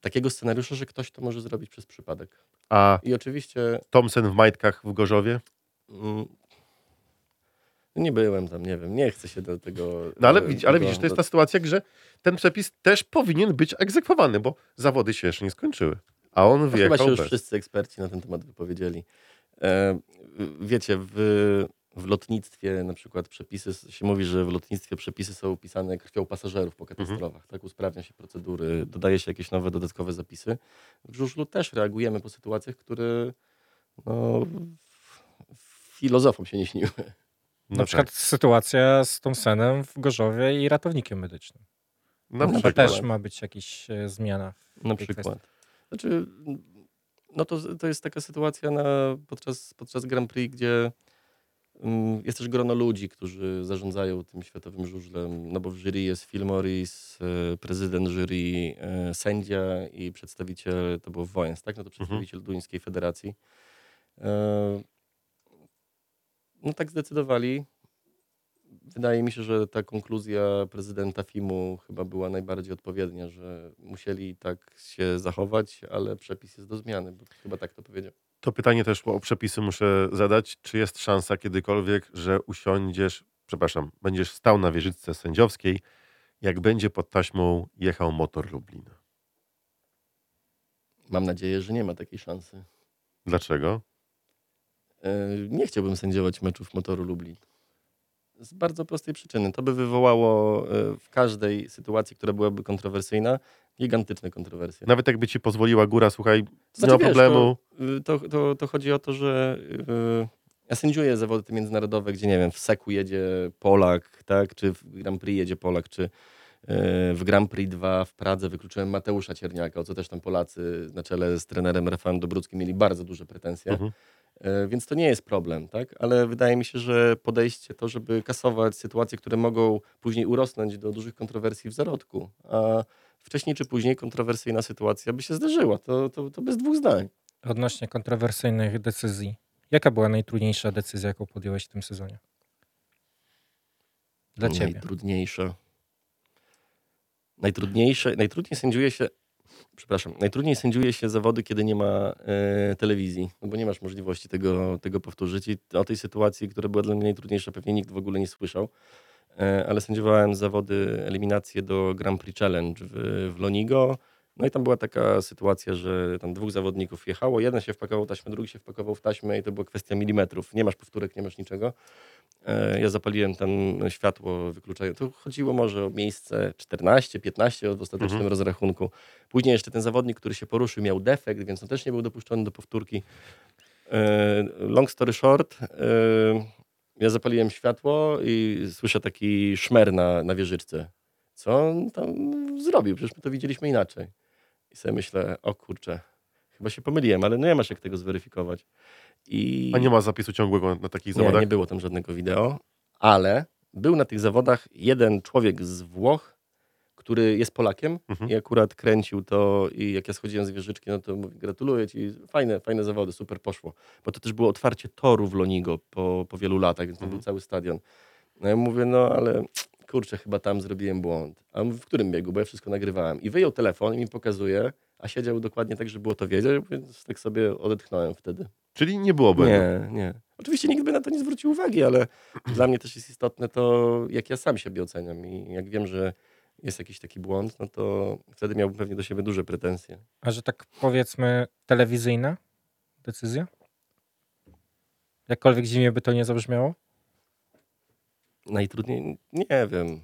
takiego scenariusza, że ktoś to może zrobić przez przypadek. A I oczywiście Thompson w majtkach w Gorzowie? Nie byłem tam, nie wiem, nie chcę się do tego... No ale, do widz- ale widzisz, to jest ta sytuacja, że ten przepis też powinien być egzekwowany, bo zawody się jeszcze nie skończyły. A on No, chyba się już bez. wszyscy eksperci na ten temat wypowiedzieli. E, wiecie, w, w lotnictwie na przykład przepisy, się mówi, że w lotnictwie przepisy są pisane krwią pasażerów po Mhm. katastrofach, tak? Usprawnia się procedury, dodaje się jakieś nowe, dodatkowe zapisy. W żużlu też reagujemy po sytuacjach, które no, filozofom się nie śniły. No Na tak. przykład sytuacja z Thompsonem w Gorzowie i ratownikiem medycznym. Na No To przykład. też ma być jakaś e, zmiana. w Na tej przykład. Znaczy, no to, to jest taka sytuacja na, podczas, podczas Grand Prix, gdzie mm, jest też grono ludzi, którzy zarządzają tym światowym żużlem, no bo w jury jest Phil Morris, e, prezydent jury, e, sędzia i przedstawiciel, to był Wojens, tak? No to przedstawiciel duńskiej federacji. E, No tak zdecydowali. Wydaje mi się, że ta konkluzja prezydenta FIM-u chyba była najbardziej odpowiednia, że musieli tak się zachować, ale przepis jest do zmiany, bo chyba tak to powiedział. To pytanie też o przepisy muszę zadać. Czy jest szansa kiedykolwiek, że usiądziesz, przepraszam, będziesz stał na wieżyczce sędziowskiej, jak będzie pod taśmą jechał motor Lublin? Mam nadzieję, że nie ma takiej szansy. Dlaczego? E, Nie chciałbym sędziować meczów motoru Lublin. Z bardzo prostej przyczyny. To by wywołało e, w każdej sytuacji, która byłaby kontrowersyjna, gigantyczne kontrowersje. Nawet jakby ci pozwoliła góra, słuchaj, To nie znaczy, ma wiesz, problemu. To, y, to, to, to chodzi o to, że y, ja sędziuję zawody te międzynarodowe, gdzie nie wiem, w Seku jedzie Polak, tak, czy w Grand Prix jedzie Polak, czy y, w Grand Prix 2 w Pradze wykluczyłem Mateusza Cierniaka, o co też tam Polacy na czele z trenerem Rafałem Dobruckim mieli bardzo duże pretensje. Mhm. E, Więc to nie jest problem, tak? Ale wydaje mi się, że podejście to, żeby kasować sytuacje, które mogą później urosnąć do dużych kontrowersji w zarodku, a wcześniej czy później kontrowersyjna sytuacja by się zdarzyła. To, to, to bez dwóch zdań. Odnośnie kontrowersyjnych decyzji. Jaka była najtrudniejsza decyzja, jaką podjąłeś w tym sezonie? Dla ciebie. Najtrudniejsze. Najtrudniejsze, najtrudniej sędziuje się, przepraszam, najtrudniej sędziuje się zawody, kiedy nie ma e, telewizji, no bo nie masz możliwości tego, tego powtórzyć i o tej sytuacji, która była dla mnie najtrudniejsza, pewnie nikt w ogóle nie słyszał, e, ale sędziowałem zawody, eliminacje do Grand Prix Challenge w, w Lonigo, no i tam była taka sytuacja, że tam dwóch zawodników jechało, jeden się wpakował w taśmę, drugi się wpakował w taśmę i to była kwestia milimetrów. Nie masz powtórek, nie masz niczego. E, Ja zapaliłem tam światło wykluczające. To chodziło może o miejsce 14, 15 w ostatecznym Mhm. rozrachunku. Później jeszcze ten zawodnik, który się poruszył, miał defekt, więc on też nie był dopuszczony do powtórki. E, Long story short, e, ja zapaliłem światło i słyszę taki szmer na, na wieżyczce. Co on tam zrobił? Przecież my to widzieliśmy inaczej. I sobie myślę, o kurczę, chyba się pomyliłem, ale no nie masz jak tego zweryfikować. I... A nie ma zapisu ciągłego na takich Nie, zawodach? nie było tam żadnego wideo, ale był na tych zawodach jeden człowiek z Włoch, który jest Polakiem Mhm. i akurat kręcił to i jak ja schodziłem z wieżyczki, no to mówię, gratuluję ci, fajne, fajne zawody, super poszło. Bo to też było otwarcie toru w Lonigo po, po wielu latach, więc to Mhm. był cały stadion. No ja mówię, no ale kurczę, chyba tam zrobiłem błąd. A on mówi, w którym biegu, bo ja wszystko nagrywałem. I wyjął telefon i mi pokazuje, a siedział dokładnie tak, że było to wiedzieć, więc tak sobie odetchnąłem wtedy. Czyli nie było błędu. Nie, nie. Oczywiście nikt by na to nie zwrócił uwagi, ale dla mnie też jest istotne to, jak ja sam siebie oceniam. I jak wiem, że jest jakiś taki błąd, no to wtedy miałbym pewnie do siebie duże pretensje. A że tak powiedzmy telewizyjna decyzja? Jakkolwiek dziwnie by to nie zabrzmiało? Najtrudniej, nie wiem.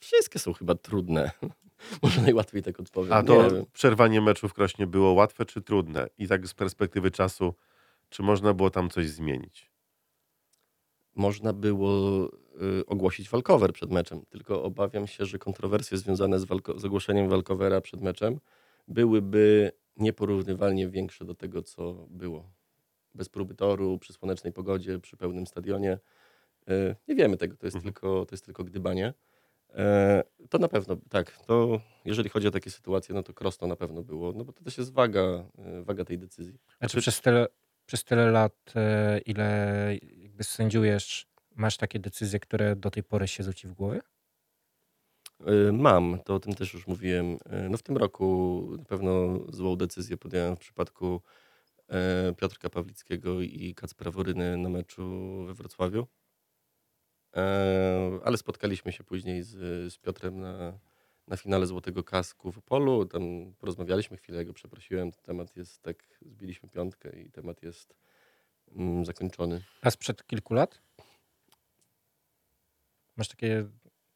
Wszystkie są chyba trudne. Może najłatwiej tak odpowiem. A to przerwanie meczu w Krośnie było łatwe czy trudne? I tak z perspektywy czasu, czy można było tam coś zmienić? Można było y, ogłosić walkover przed meczem, tylko obawiam się, że kontrowersje związane z, walko- z ogłoszeniem walkowera przed meczem byłyby nieporównywalnie większe do tego, co było. Bez próby toru, przy słonecznej pogodzie, przy pełnym stadionie. Y, nie wiemy tego, to jest, Mhm. tylko, to jest tylko gdybanie. E, To na pewno, tak. To jeżeli chodzi o takie sytuacje, no to Cross to na pewno było, no bo to też jest waga, y, waga tej decyzji. Znaczy Czy- przez tyle, przez tyle lat, e, ile jakby sędziujesz, masz takie decyzje, które do tej pory siedzą ci w głowie? Mam, to o tym też już mówiłem. No w tym roku na pewno złą decyzję podjąłem w przypadku e, Piotrka Pawlickiego i Kacpra Woryny na meczu we Wrocławiu. E, Ale spotkaliśmy się później z, z Piotrem na, na finale Złotego Kasku w Opolu. Tam porozmawialiśmy chwilę, ja go przeprosiłem. Temat jest tak, zbiliśmy piątkę i temat jest mm, zakończony. A sprzed kilku lat? Masz takie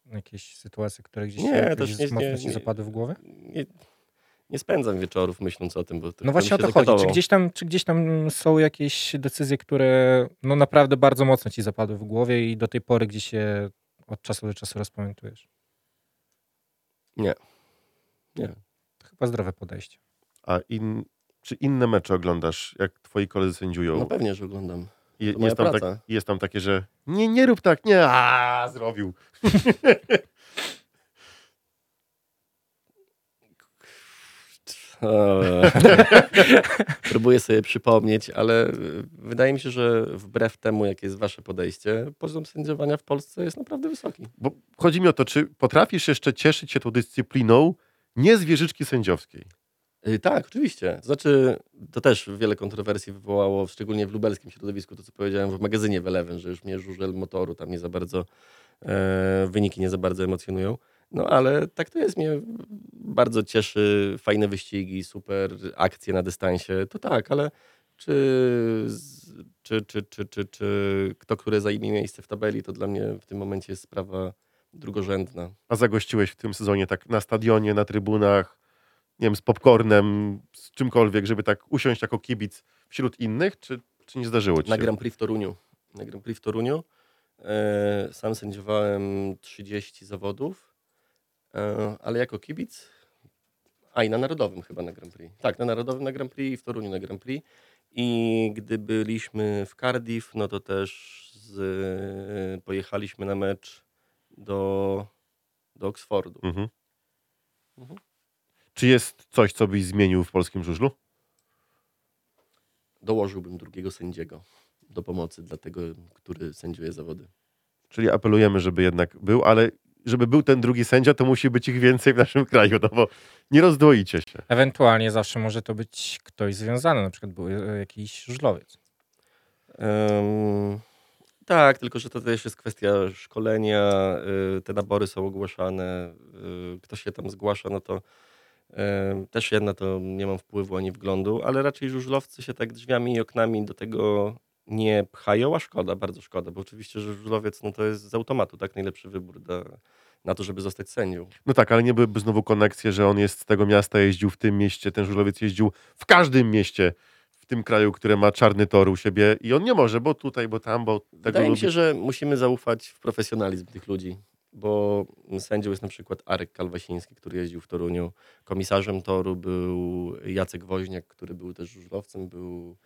jakieś sytuacje, które gdzieś Nie, jakoś też nie- mocno nie- nie- zapadły w głowę? Nie, nie spędzam wieczorów myśląc o tym, bo to No właśnie o to chodzi. Czy gdzieś, tam, czy gdzieś tam są jakieś decyzje, które no naprawdę bardzo mocno ci zapadły w głowie i do tej pory gdzieś się od czasu do czasu rozpamiętujesz? Nie. To chyba zdrowe podejście. A in, czy inne mecze oglądasz, jak twoi koledzy sędziują? No pewnie, że oglądam. Moja jest, tam tak, jest tam takie, że nie, nie rób tak, nie, a zrobił. Eee, Próbuję sobie przypomnieć, ale wydaje mi się, że wbrew temu, jakie jest wasze podejście, poziom sędziowania w Polsce jest naprawdę wysoki. Bo chodzi mi o to, czy potrafisz jeszcze cieszyć się tą dyscypliną nie z wieżyczki sędziowskiej? Yy, Tak, oczywiście. To znaczy, to też wiele kontrowersji wywołało, szczególnie w lubelskim środowisku, to co powiedziałem w magazynie w Eleven, że już mnie żużel motoru tam nie za bardzo, e, wyniki nie za bardzo emocjonują. No ale tak to jest, mnie bardzo cieszy, fajne wyścigi, super akcje na dystansie, to tak, ale czy, czy, czy, czy, czy, czy kto, który zajmie miejsce w tabeli, to dla mnie w tym momencie jest sprawa drugorzędna. A zagościłeś w tym sezonie tak na stadionie, na trybunach, nie wiem, z popcornem, z czymkolwiek, żeby tak usiąść jako kibic wśród innych, czy, czy nie zdarzyło ci Na się? Grand Prix w Toruniu. Na Grand Prix w Toruniu. E, sam sędziowałem 30 zawodów, ale jako kibic. A i na Narodowym chyba na Grand Prix. Tak, na Narodowym na Grand Prix i w Toruniu na Grand Prix. I gdy byliśmy w Cardiff, no to też z, pojechaliśmy na mecz do, do Oxfordu. Mhm. Mhm. Czy jest coś, co byś zmienił w polskim żużlu? Dołożyłbym drugiego sędziego do pomocy dla tego, który sędziuje zawody. Czyli apelujemy, żeby jednak był, ale żeby był ten drugi sędzia, to musi być ich więcej w naszym kraju, no bo nie rozdwoicie się. Ewentualnie zawsze może to być ktoś związany, na przykład był e, jakiś żużlowiec. Em, tak, tylko że to też jest kwestia szkolenia. y, Te nabory są ogłaszane. y, Kto się tam zgłasza, no to też ja na to nie mam wpływu ani wglądu, ale raczej żużlowcy się tak drzwiami i oknami do tego nie pchają, a szkoda, bardzo szkoda, bo oczywiście, że żużlowiec no to jest z automatu tak najlepszy wybór na to, żeby zostać sędzią. No tak, ale nie byłyby znowu konekcje, że on jest z tego miasta, jeździł w tym mieście, ten żużlowiec jeździł w każdym mieście w tym kraju, które ma czarny tor u siebie i on nie może, bo tutaj, bo tam, bo tego Wydaje mi lubi. się, że musimy zaufać w profesjonalizm tych ludzi, bo sędzią jest na przykład Arek Kalwasiński, który jeździł w Toruniu. Komisarzem toru był Jacek Woźniak, który był też żużlowcem, był,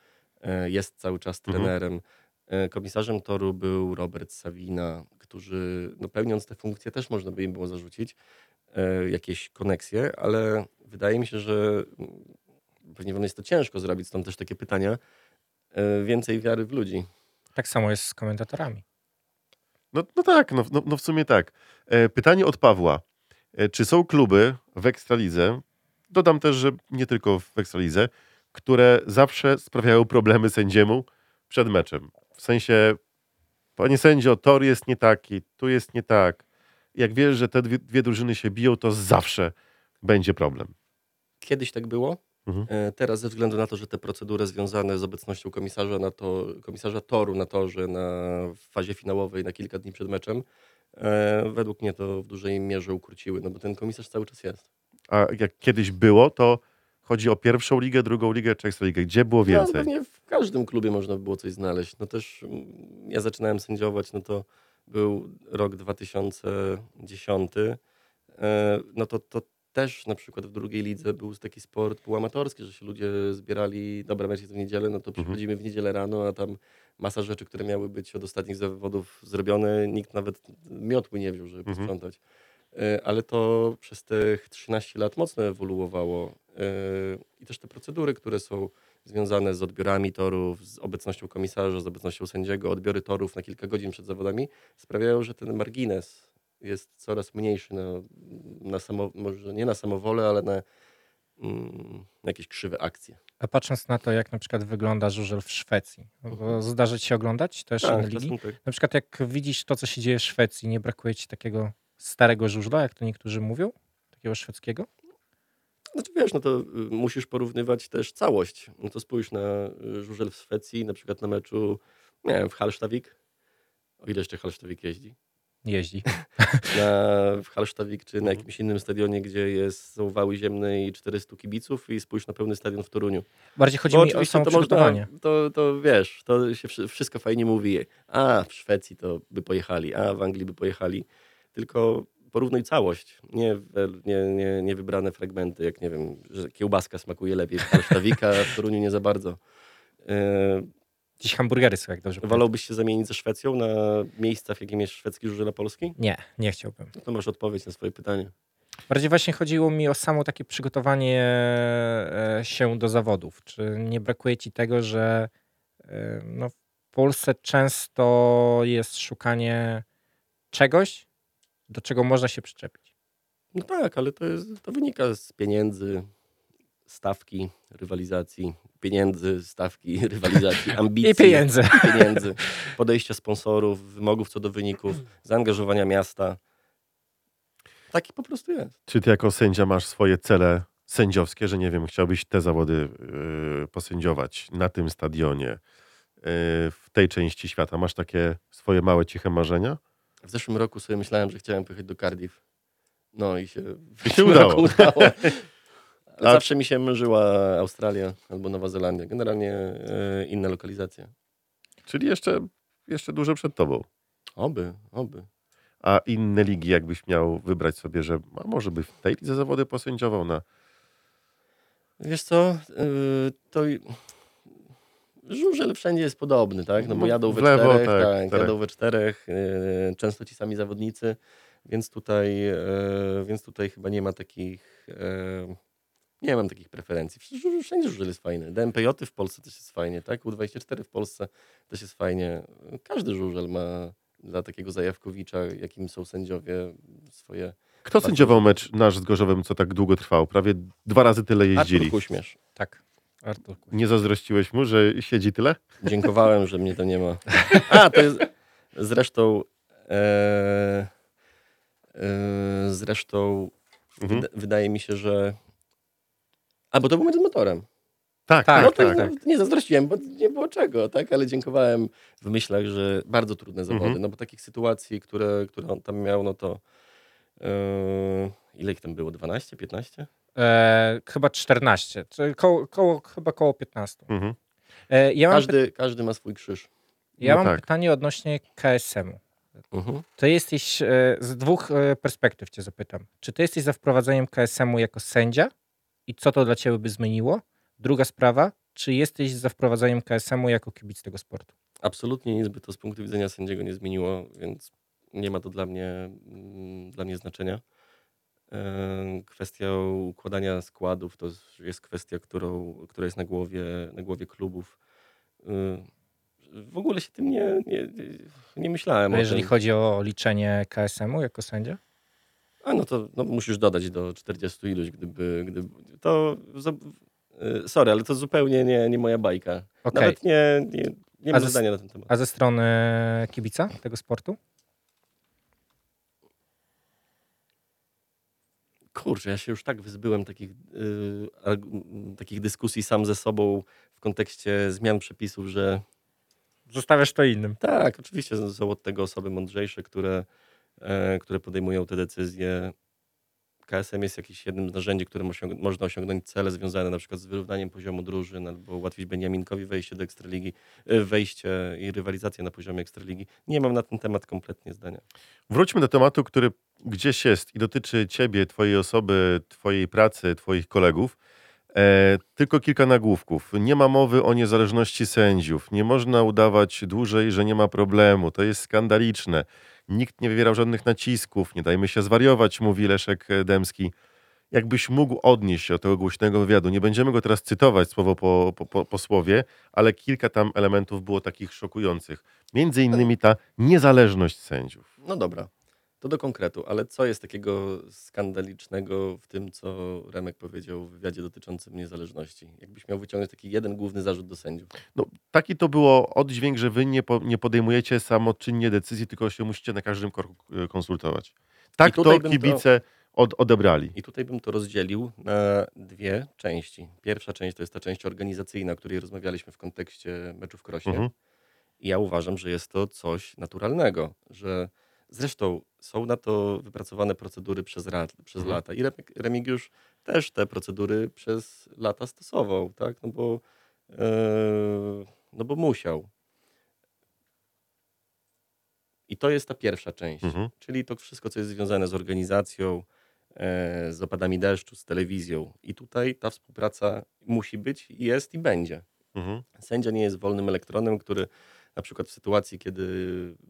jest cały czas Mhm. trenerem. E, Komisarzem toru był Robert Savina, którzy no, pełniąc te funkcje też można by im było zarzucić e, jakieś koneksje, ale wydaje mi się, że mm, pewnie jest to ciężko zrobić, stąd też takie pytania, e, więcej wiary w ludzi. Tak samo jest z komentatorami. No, no tak, no, no, no w sumie tak. E, pytanie od Pawła. E, czy są kluby w Ekstralidze, dodam też, że nie tylko w Ekstralidze, które zawsze sprawiają problemy sędziemu przed meczem. W sensie, panie sędzio, tor jest nie taki, tu jest nie tak. Jak wiesz, że te dwie, dwie drużyny się biją, to zawsze będzie problem. Kiedyś tak było. Mhm. E, Teraz ze względu na to, że te procedury związane z obecnością komisarza, na to, komisarza toru na torze na fazie finałowej na kilka dni przed meczem, e, według mnie to w dużej mierze ukróciły, no bo ten komisarz cały czas jest. A jak kiedyś było, to chodzi o pierwszą ligę, drugą ligę czy ekstraligę. Gdzie było No, więcej? pewnie w każdym klubie można by było coś znaleźć. No też mm, ja zaczynałem sędziować, no to był rok 2010. E, No to, to też na przykład w drugiej lidze był taki sport półamatorski, że się ludzie zbierali, dobra, mecz jest w niedzielę, no to przychodzimy w niedzielę rano, a tam masa rzeczy, które miały być od ostatnich zawodów zrobione, nikt nawet miotły nie wziął, żeby Mhm. posprzątać. E, Ale to przez tych 13 lat mocno ewoluowało. E, I też te procedury, które są związane z odbiorami torów, z obecnością komisarza, z obecnością sędziego, odbiory torów na kilka godzin przed zawodami sprawiają, że ten margines jest coraz mniejszy na, na samo, może nie na samowolę, ale na, mm, na jakieś krzywe akcje. A patrząc na to, jak na przykład wygląda żużel w Szwecji, bo zdarzy ci się oglądać też inne ligi? tak. Na przykład jak widzisz to, co się dzieje w Szwecji, nie brakuje ci takiego starego żużla, jak to niektórzy mówią? Takiego szwedzkiego? Znaczy wiesz, no to y, musisz porównywać też całość. No to spójrz na y, żużel w Szwecji, na przykład na meczu, nie wiem, w Hallstavik, o ile jeszcze Hallstavik jeździ, Jeździ. na, w Hallstavik czy na jakimś innym stadionie, gdzie jest, są wały ziemne i 400 kibiców i spójrz na pełny stadion w Toruniu. Bardziej chodzi Bo mi o samo to można, przygotowanie. to, to wiesz, to się wszy- wszystko fajnie mówi. A w Szwecji to by pojechali, a w Anglii by pojechali. Tylko porównuj całość, nie, nie, nie, nie wybrane fragmenty, jak nie wiem, że kiełbaska smakuje lepiej w Halsztawika, a w Toruniu nie za bardzo. E, Dziś hamburgery są, jak dobrze wolałbyś się zamienić ze Szwecją na miejsca, w jakim jest szwedzki żużel polski? Nie, nie chciałbym. No to masz odpowiedź na swoje pytanie. Bardziej właśnie chodziło mi o samo takie przygotowanie e, się do zawodów. Czy nie brakuje ci tego, że e, no, w Polsce często jest szukanie czegoś, do czego można się przyczepić? No tak, ale to, jest, to wynika z pieniędzy, stawki, rywalizacji, pieniędzy, stawki, rywalizacji, ambicji. I pieniędzy. pieniędzy, podejścia sponsorów, wymogów co do wyników, zaangażowania miasta. Taki po prostu jest. Czy ty jako sędzia masz swoje cele sędziowskie, że nie wiem, chciałbyś te zawody yy, posędziować na tym stadionie, yy, w tej części świata? Masz takie swoje małe, ciche marzenia? W zeszłym roku sobie myślałem, że chciałem pojechać do Cardiff. No i się, w I się udało. roku udało. A- zawsze mi się marzyła Australia albo Nowa Zelandia. Generalnie e, inne lokalizacje. Czyli jeszcze, jeszcze dużo przed tobą. Oby, oby. A inne ligi, jakbyś miał wybrać sobie, że może by w tej lidze zawody posędziował na... Wiesz co, yy, to żużel wszędzie jest podobny, tak? No bo jadą we lewo, czterech, tak, tak, czterech. jadą we czterech, yy, często ci sami zawodnicy, więc tutaj, yy, więc tutaj chyba nie ma takich, yy, nie mam takich preferencji. Wszędzie- Wszędzie żużel jest fajny. DMPJ w Polsce też jest fajnie, tak? U24 w Polsce też jest fajnie. Każdy żużel ma dla takiego zajawkowicza, jakim są sędziowie, swoje... Kto sędziował mecz nasz z Gorzowem, co tak długo trwał? Prawie dwa razy tyle jeździli. Artur Kuśmierz. Tak. Artur. Nie zazdrościłeś mu, że siedzi tyle? Dziękowałem, że mnie to nie ma. A, to jest zresztą. E, e, zresztą Mhm. wyda, wydaje mi się, że. A, bo to był mecz z motorem. Tak, Tak, no tak, to tak. no, nie zazdrościłem, bo nie było czego, tak? Ale dziękowałem w myślach, że bardzo trudne zawody. Mhm. No bo takich sytuacji, które, które on tam miał, no to. E, ile ich tam było? 12, 15? E, chyba 14, czy koło, koło, chyba koło 15. Mhm. E, ja mam, py- Każdy, każdy ma swój krzyż. ja no mam tak. pytanie odnośnie KSM-u. Mhm. To jesteś, e, z dwóch e, perspektyw cię zapytam. Czy ty jesteś za wprowadzeniem KSM-u jako sędzia i co to dla ciebie by zmieniło? Druga sprawa, czy jesteś za wprowadzeniem KSM-u jako kibic tego sportu? Absolutnie nic by to z punktu widzenia sędziego nie zmieniło, więc nie ma to dla mnie, mm, dla mnie znaczenia. E, Kwestia układania składów to jest kwestia, którą, która jest na głowie, na głowie klubów. E, W ogóle się tym nie, nie, nie myślałem. A o jeżeli tym. chodzi o liczenie KSM-u jako sędzia? A no to no, musisz dodać do 40 iluś, gdyby, gdyby to za- Y, Sorry, ale to zupełnie nie, nie moja bajka. Okej. Nawet nie, nie, nie A mam ze- zdania na ten temat. A ze strony kibica tego sportu? Kurczę, ja się już tak wyzbyłem takich, y, arg- m, takich dyskusji sam ze sobą w kontekście zmian przepisów, że Zostawiasz to innym. tak, oczywiście są od tego osoby mądrzejsze, które, e, które podejmują te decyzje. KSM jest jakimś jednym z narzędzi, którym osiąg- można osiągnąć cele związane na przykład z wyrównaniem poziomu drużyn albo ułatwić Beniaminkowi wejście do Ekstraligi, y, wejście i rywalizację na poziomie Ekstraligi. Nie mam na ten temat kompletnie zdania. Wróćmy do tematu, który gdzieś jest i dotyczy ciebie, twojej osoby, twojej pracy, twoich kolegów. E, tylko kilka nagłówków. Nie ma mowy o niezależności sędziów. Nie można udawać dłużej, że nie ma problemu. To jest skandaliczne. Nikt nie wywierał żadnych nacisków. Nie dajmy się zwariować, mówi Leszek Demski. Jakbyś mógł odnieść się do tego głośnego wywiadu. Nie będziemy go teraz cytować słowo po, po, po, słowie, ale kilka tam elementów było takich szokujących. Między innymi ta niezależność sędziów. No dobra, to do konkretu, ale co jest takiego skandalicznego w tym, co Remek powiedział w wywiadzie dotyczącym niezależności? Jakbyś miał wyciągnąć taki jeden główny zarzut do sędziów. No, taki to było oddźwięk, że wy nie, po, nie podejmujecie samoczynnie decyzji, tylko się musicie na każdym kroku e, konsultować. Tak to bym to- kibice od, odebrali. I tutaj bym to rozdzielił na dwie części. Pierwsza część to jest ta część organizacyjna, o której rozmawialiśmy w kontekście meczu w Krośnie. Mhm. I ja uważam, że jest to coś naturalnego, że zresztą są na to wypracowane procedury przez, rat, przez Mhm. lata. I Remi- Remigiusz też te procedury przez lata stosował, tak? No bo, e, no bo musiał. I to jest ta pierwsza część, Mhm. czyli to wszystko, co jest związane z organizacją, e, z opadami deszczu, z telewizją. I tutaj ta współpraca musi być, jest i będzie. Mhm. Sędzia nie jest wolnym elektronem, który na przykład w sytuacji, kiedy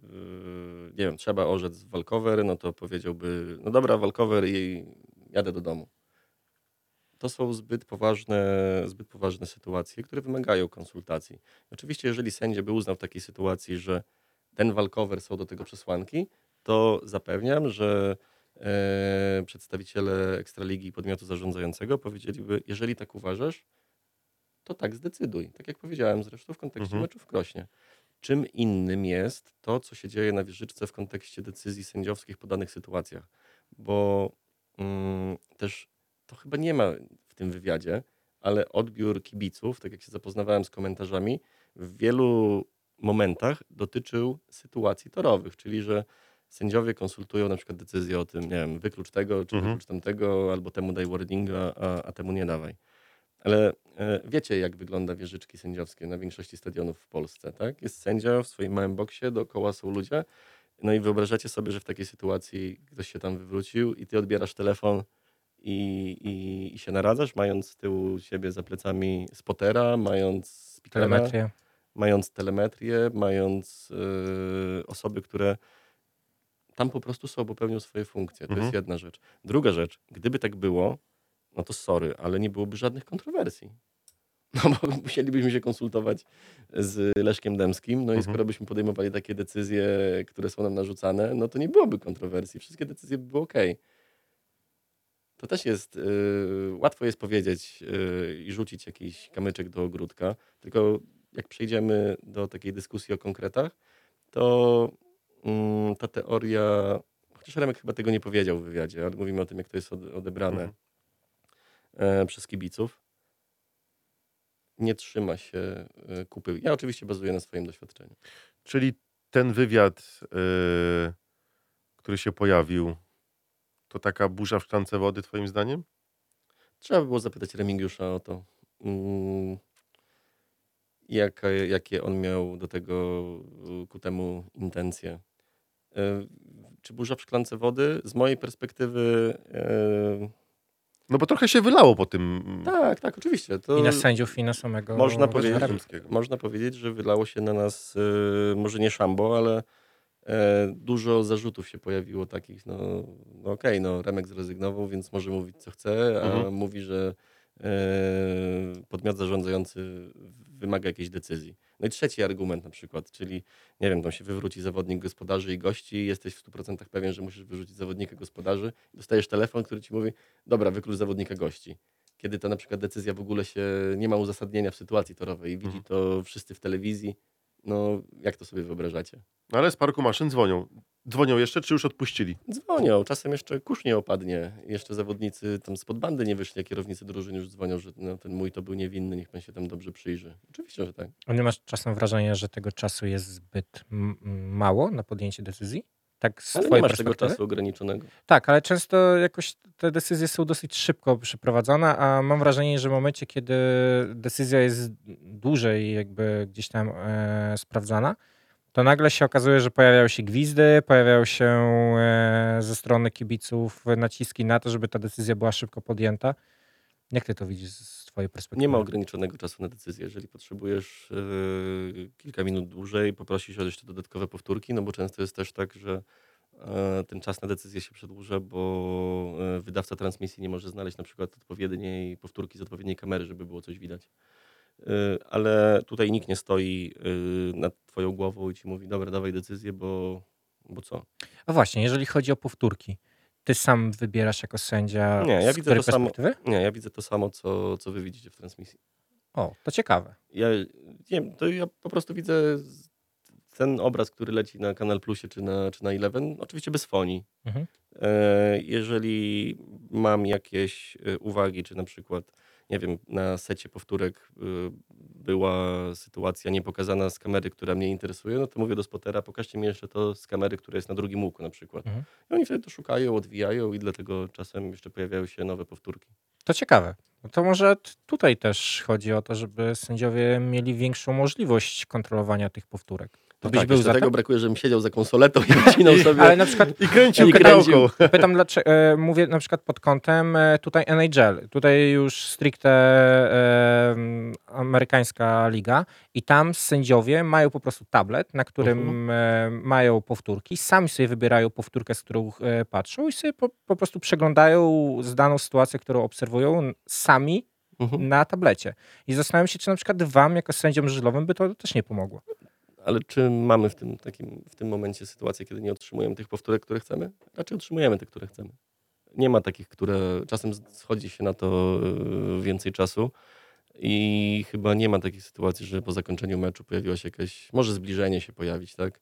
yy, nie wiem, trzeba orzec walkover, no to powiedziałby, no dobra, walkover i jadę do domu. To są zbyt poważne, zbyt poważne sytuacje, które wymagają konsultacji. Oczywiście, jeżeli sędzia by uznał w takiej sytuacji, że ten walkover są do tego przesłanki, to zapewniam, że e, przedstawiciele Ekstraligi i podmiotu zarządzającego powiedzieliby, jeżeli tak uważasz, to tak zdecyduj. Tak jak powiedziałem zresztą w kontekście Mhm. meczu w Krośnie. Czym innym jest to, co się dzieje na wieżyczce w kontekście decyzji sędziowskich po danych sytuacjach. Bo mm, też to chyba nie ma w tym wywiadzie, ale odbiór kibiców, tak jak się zapoznawałem z komentarzami, w wielu momentach dotyczył sytuacji torowych, czyli że sędziowie konsultują na przykład decyzję o tym, nie wiem, wyklucz tego, czy Mhm. wyklucz tamtego, albo temu daj wordinga, a, a temu nie dawaj. Ale e, wiecie, jak wygląda wieżyczki sędziowskie na większości stadionów w Polsce, tak? Jest sędzia w swoim małym boksie, dookoła są ludzie. No i wyobrażacie sobie, że w takiej sytuacji ktoś się tam wywrócił i ty odbierasz telefon i, i, i się naradzasz, mając z tyłu siebie za plecami spotera, mając speakera, Telemetrię. mając telemetrię, mając e, osoby, które tam po prostu są, bo pełnią swoje funkcje. To Mhm. jest jedna rzecz. Druga rzecz, gdyby tak było, no to sorry, ale nie byłoby żadnych kontrowersji. No bo musielibyśmy się konsultować z Leszkiem Demskim, no i Mhm. skoro byśmy podejmowali takie decyzje, które są nam narzucane, no to nie byłoby kontrowersji. Wszystkie decyzje by były ok. To też jest, yy, łatwo jest powiedzieć yy, i rzucić jakiś kamyczek do ogródka, tylko jak przejdziemy do takiej dyskusji o konkretach, to mm, ta teoria, chociaż Remek chyba tego nie powiedział w wywiadzie, ale mówimy o tym, jak to jest ode- odebrane Mhm. E, przez kibiców, nie trzyma się e, kupy. Ja oczywiście bazuję na swoim doświadczeniu. Czyli ten wywiad, e, który się pojawił, to taka burza w szklance wody, twoim zdaniem? Trzeba by było zapytać Remigiusza o to, mm, jaka, jakie on miał do tego ku temu intencje. E, Czy burza w szklance wody? Z mojej perspektywy No bo trochę się wylało po tym. tak, tak, oczywiście. To I na sędziów, i na samego Można powiedzieć, można powiedzieć, że wylało się na nas e, może nie szambo, ale e, dużo zarzutów się pojawiło takich, no, no okej, no Remek zrezygnował, więc może mówić co chce, a Mhm. mówi, że e, podmiot zarządzający wymaga jakiejś decyzji. No i trzeci argument na przykład, czyli nie wiem, tam się wywróci zawodnik gospodarzy i gości jesteś w 100% pewien, że musisz wyrzucić zawodnika gospodarzy dostajesz telefon, który ci mówi, dobra, wyklucz zawodnika gości. kiedy to na przykład decyzja w ogóle się nie ma uzasadnienia w sytuacji torowej i widzi Mhm. to wszyscy w telewizji, no jak to sobie wyobrażacie? No ale z parku maszyn dzwonią. Dzwonią jeszcze, czy już odpuścili? Dzwonią, czasem jeszcze kurz nie opadnie, jeszcze zawodnicy tam spod bandy nie wyszli, a kierownicy drużyn już dzwonią, że no, ten mój to był niewinny, niech pan się tam dobrze przyjrzy. Oczywiście, że tak. A nie masz czasem wrażenia, że tego czasu jest zbyt mało na podjęcie decyzji? Tak z Ale nie masz tego czasu ograniczonego. Tak, ale często jakoś te decyzje są dosyć szybko przeprowadzone, a mam wrażenie, że w momencie, kiedy decyzja jest dłużej jakby gdzieś tam e, sprawdzana, to nagle się okazuje, że pojawiają się gwizdy, pojawiają się e, ze strony kibiców naciski na to, żeby ta decyzja była szybko podjęta. Jak ty to widzisz z twojej perspektywy? Nie ma ograniczonego czasu na decyzję. Jeżeli potrzebujesz yy, kilka minut dłużej, poprosisz o jeszcze dodatkowe powtórki, no bo często jest też tak, że e, ten czas na decyzję się przedłuża, bo e, wydawca transmisji nie może znaleźć na przykład odpowiedniej powtórki z odpowiedniej kamery, żeby było coś widać. Yy, Ale tutaj nikt nie stoi yy, nad twoją głową i ci mówi, dobra, dawaj decyzję, bo, bo co? A właśnie, jeżeli chodzi o powtórki, ty sam wybierasz jako sędzia Nie, ja widzę to samo. Nie, ja widzę to samo, co, co wy widzicie w transmisji. O, to ciekawe. Ja nie to ja po prostu widzę ten obraz, który leci na Kanal Plusie czy na, czy na Eleven, oczywiście bez fonii. Mhm. E, Jeżeli mam jakieś e, uwagi, czy na przykład, nie wiem, na secie powtórek e, była sytuacja niepokazana z kamery, która mnie interesuje, no to mówię do spotera, pokażcie mi jeszcze to z kamery, która jest na drugim łuku na przykład. Mhm. I oni wtedy to szukają, odwijają i dlatego czasem jeszcze pojawiają się nowe powtórki. To ciekawe. No to może tutaj też chodzi o to, żeby sędziowie mieli większą możliwość kontrolowania tych powtórek. To byś tak, był za tego brakuje, żebym siedział za konsoletą i wycinał sobie... Ale na przykład I kręcił I kręcił. pytam, dlaczego, e, mówię na przykład pod kątem e, tutaj NHL. Tutaj już stricte e, amerykańska liga i tam sędziowie mają po prostu tablet, na którym e, mają powtórki, sami sobie wybierają powtórkę, z którą e, patrzą i sobie po, po prostu przeglądają z daną sytuację, którą obserwują sami Mhm. na tablecie. I zastanawiam się, czy na przykład wam, jako sędziom żużlowym, by to też nie pomogło. Ale czy mamy w tym, takim, w tym momencie sytuację, kiedy nie otrzymujemy tych powtórek, które chcemy? Raczej otrzymujemy te, które chcemy. Nie ma takich, które czasem schodzi się na to yy, więcej czasu i chyba nie ma takiej sytuacji, że po zakończeniu meczu pojawiło się jakieś, może zbliżenie się pojawić, tak?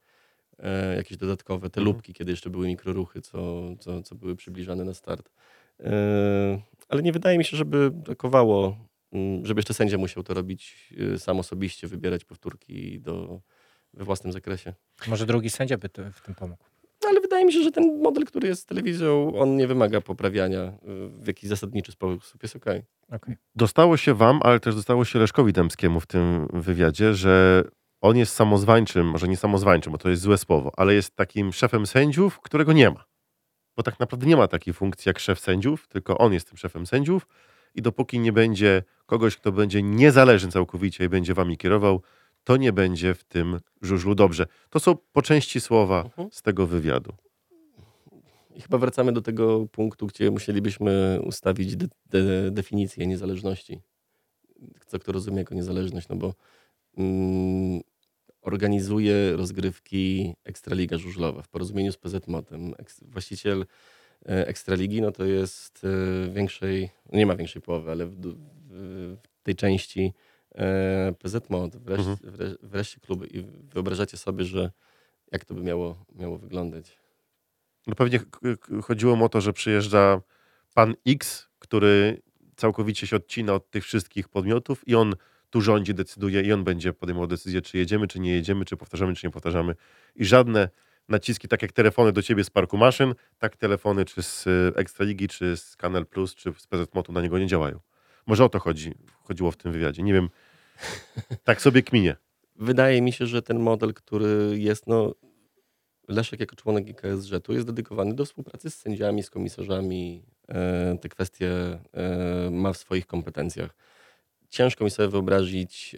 E, jakieś dodatkowe, te Mhm. lubki, kiedy jeszcze były mikroruchy, co, co, co były przybliżane na start. E, ale nie wydaje mi się, żeby brakowało, mm, żeby jeszcze sędzia musiał to robić y, sam osobiście, wybierać powtórki do, we własnym zakresie. Może drugi sędzia by to, w tym pomógł. No, ale wydaje mi się, że ten model, który jest z telewizją, on nie wymaga poprawiania y, w jakiś zasadniczy sposób. Jest okej. Okej. Dostało się wam, ale też dostało się Leszkowi Dębskiemu w tym wywiadzie, że on jest samozwańczym, może nie samozwańczym, bo to jest złe słowo, ale jest takim szefem sędziów, którego nie ma. Bo tak naprawdę nie ma takiej funkcji jak szef sędziów, tylko on jest tym szefem sędziów i dopóki nie będzie kogoś, kto będzie niezależny całkowicie i będzie wami kierował, to nie będzie w tym żużlu dobrze. To są po części słowa Mhm. z tego wywiadu. I chyba wracamy do tego punktu, gdzie musielibyśmy ustawić de, de, definicję niezależności. Co kto rozumie jako niezależność, no bo mm, organizuje rozgrywki Ekstraliga Żużlowa w porozumieniu z PZMOT-em. Właściciel e, Ekstraligi, no to jest e, większej, nie ma większej połowy, ale w, w tej części e, PZMOT, wreszcie, wreszcie, wreszcie kluby. I wyobrażacie sobie, że jak to by miało, miało wyglądać? No pewnie chodziło o to, że przyjeżdża pan X, który całkowicie się odcina od tych wszystkich podmiotów i on tu rządzi, decyduje i on będzie podejmował decyzję, czy jedziemy, czy nie jedziemy, czy powtarzamy, czy nie powtarzamy. I żadne naciski, tak jak telefony do ciebie z parku maszyn, tak telefony czy z y, Ekstraligi, czy z Kanal Plus, czy z PZ Motu na niego nie działają. Może o to chodzi, chodziło w tym wywiadzie. Nie wiem, tak sobie kminie. Wydaje mi się, że ten model, który jest, no, Leszek jako członek IKSŻ-u jest dedykowany do współpracy z sędziami, z komisarzami. E, te kwestie e, ma w swoich kompetencjach. Ciężko mi sobie wyobrazić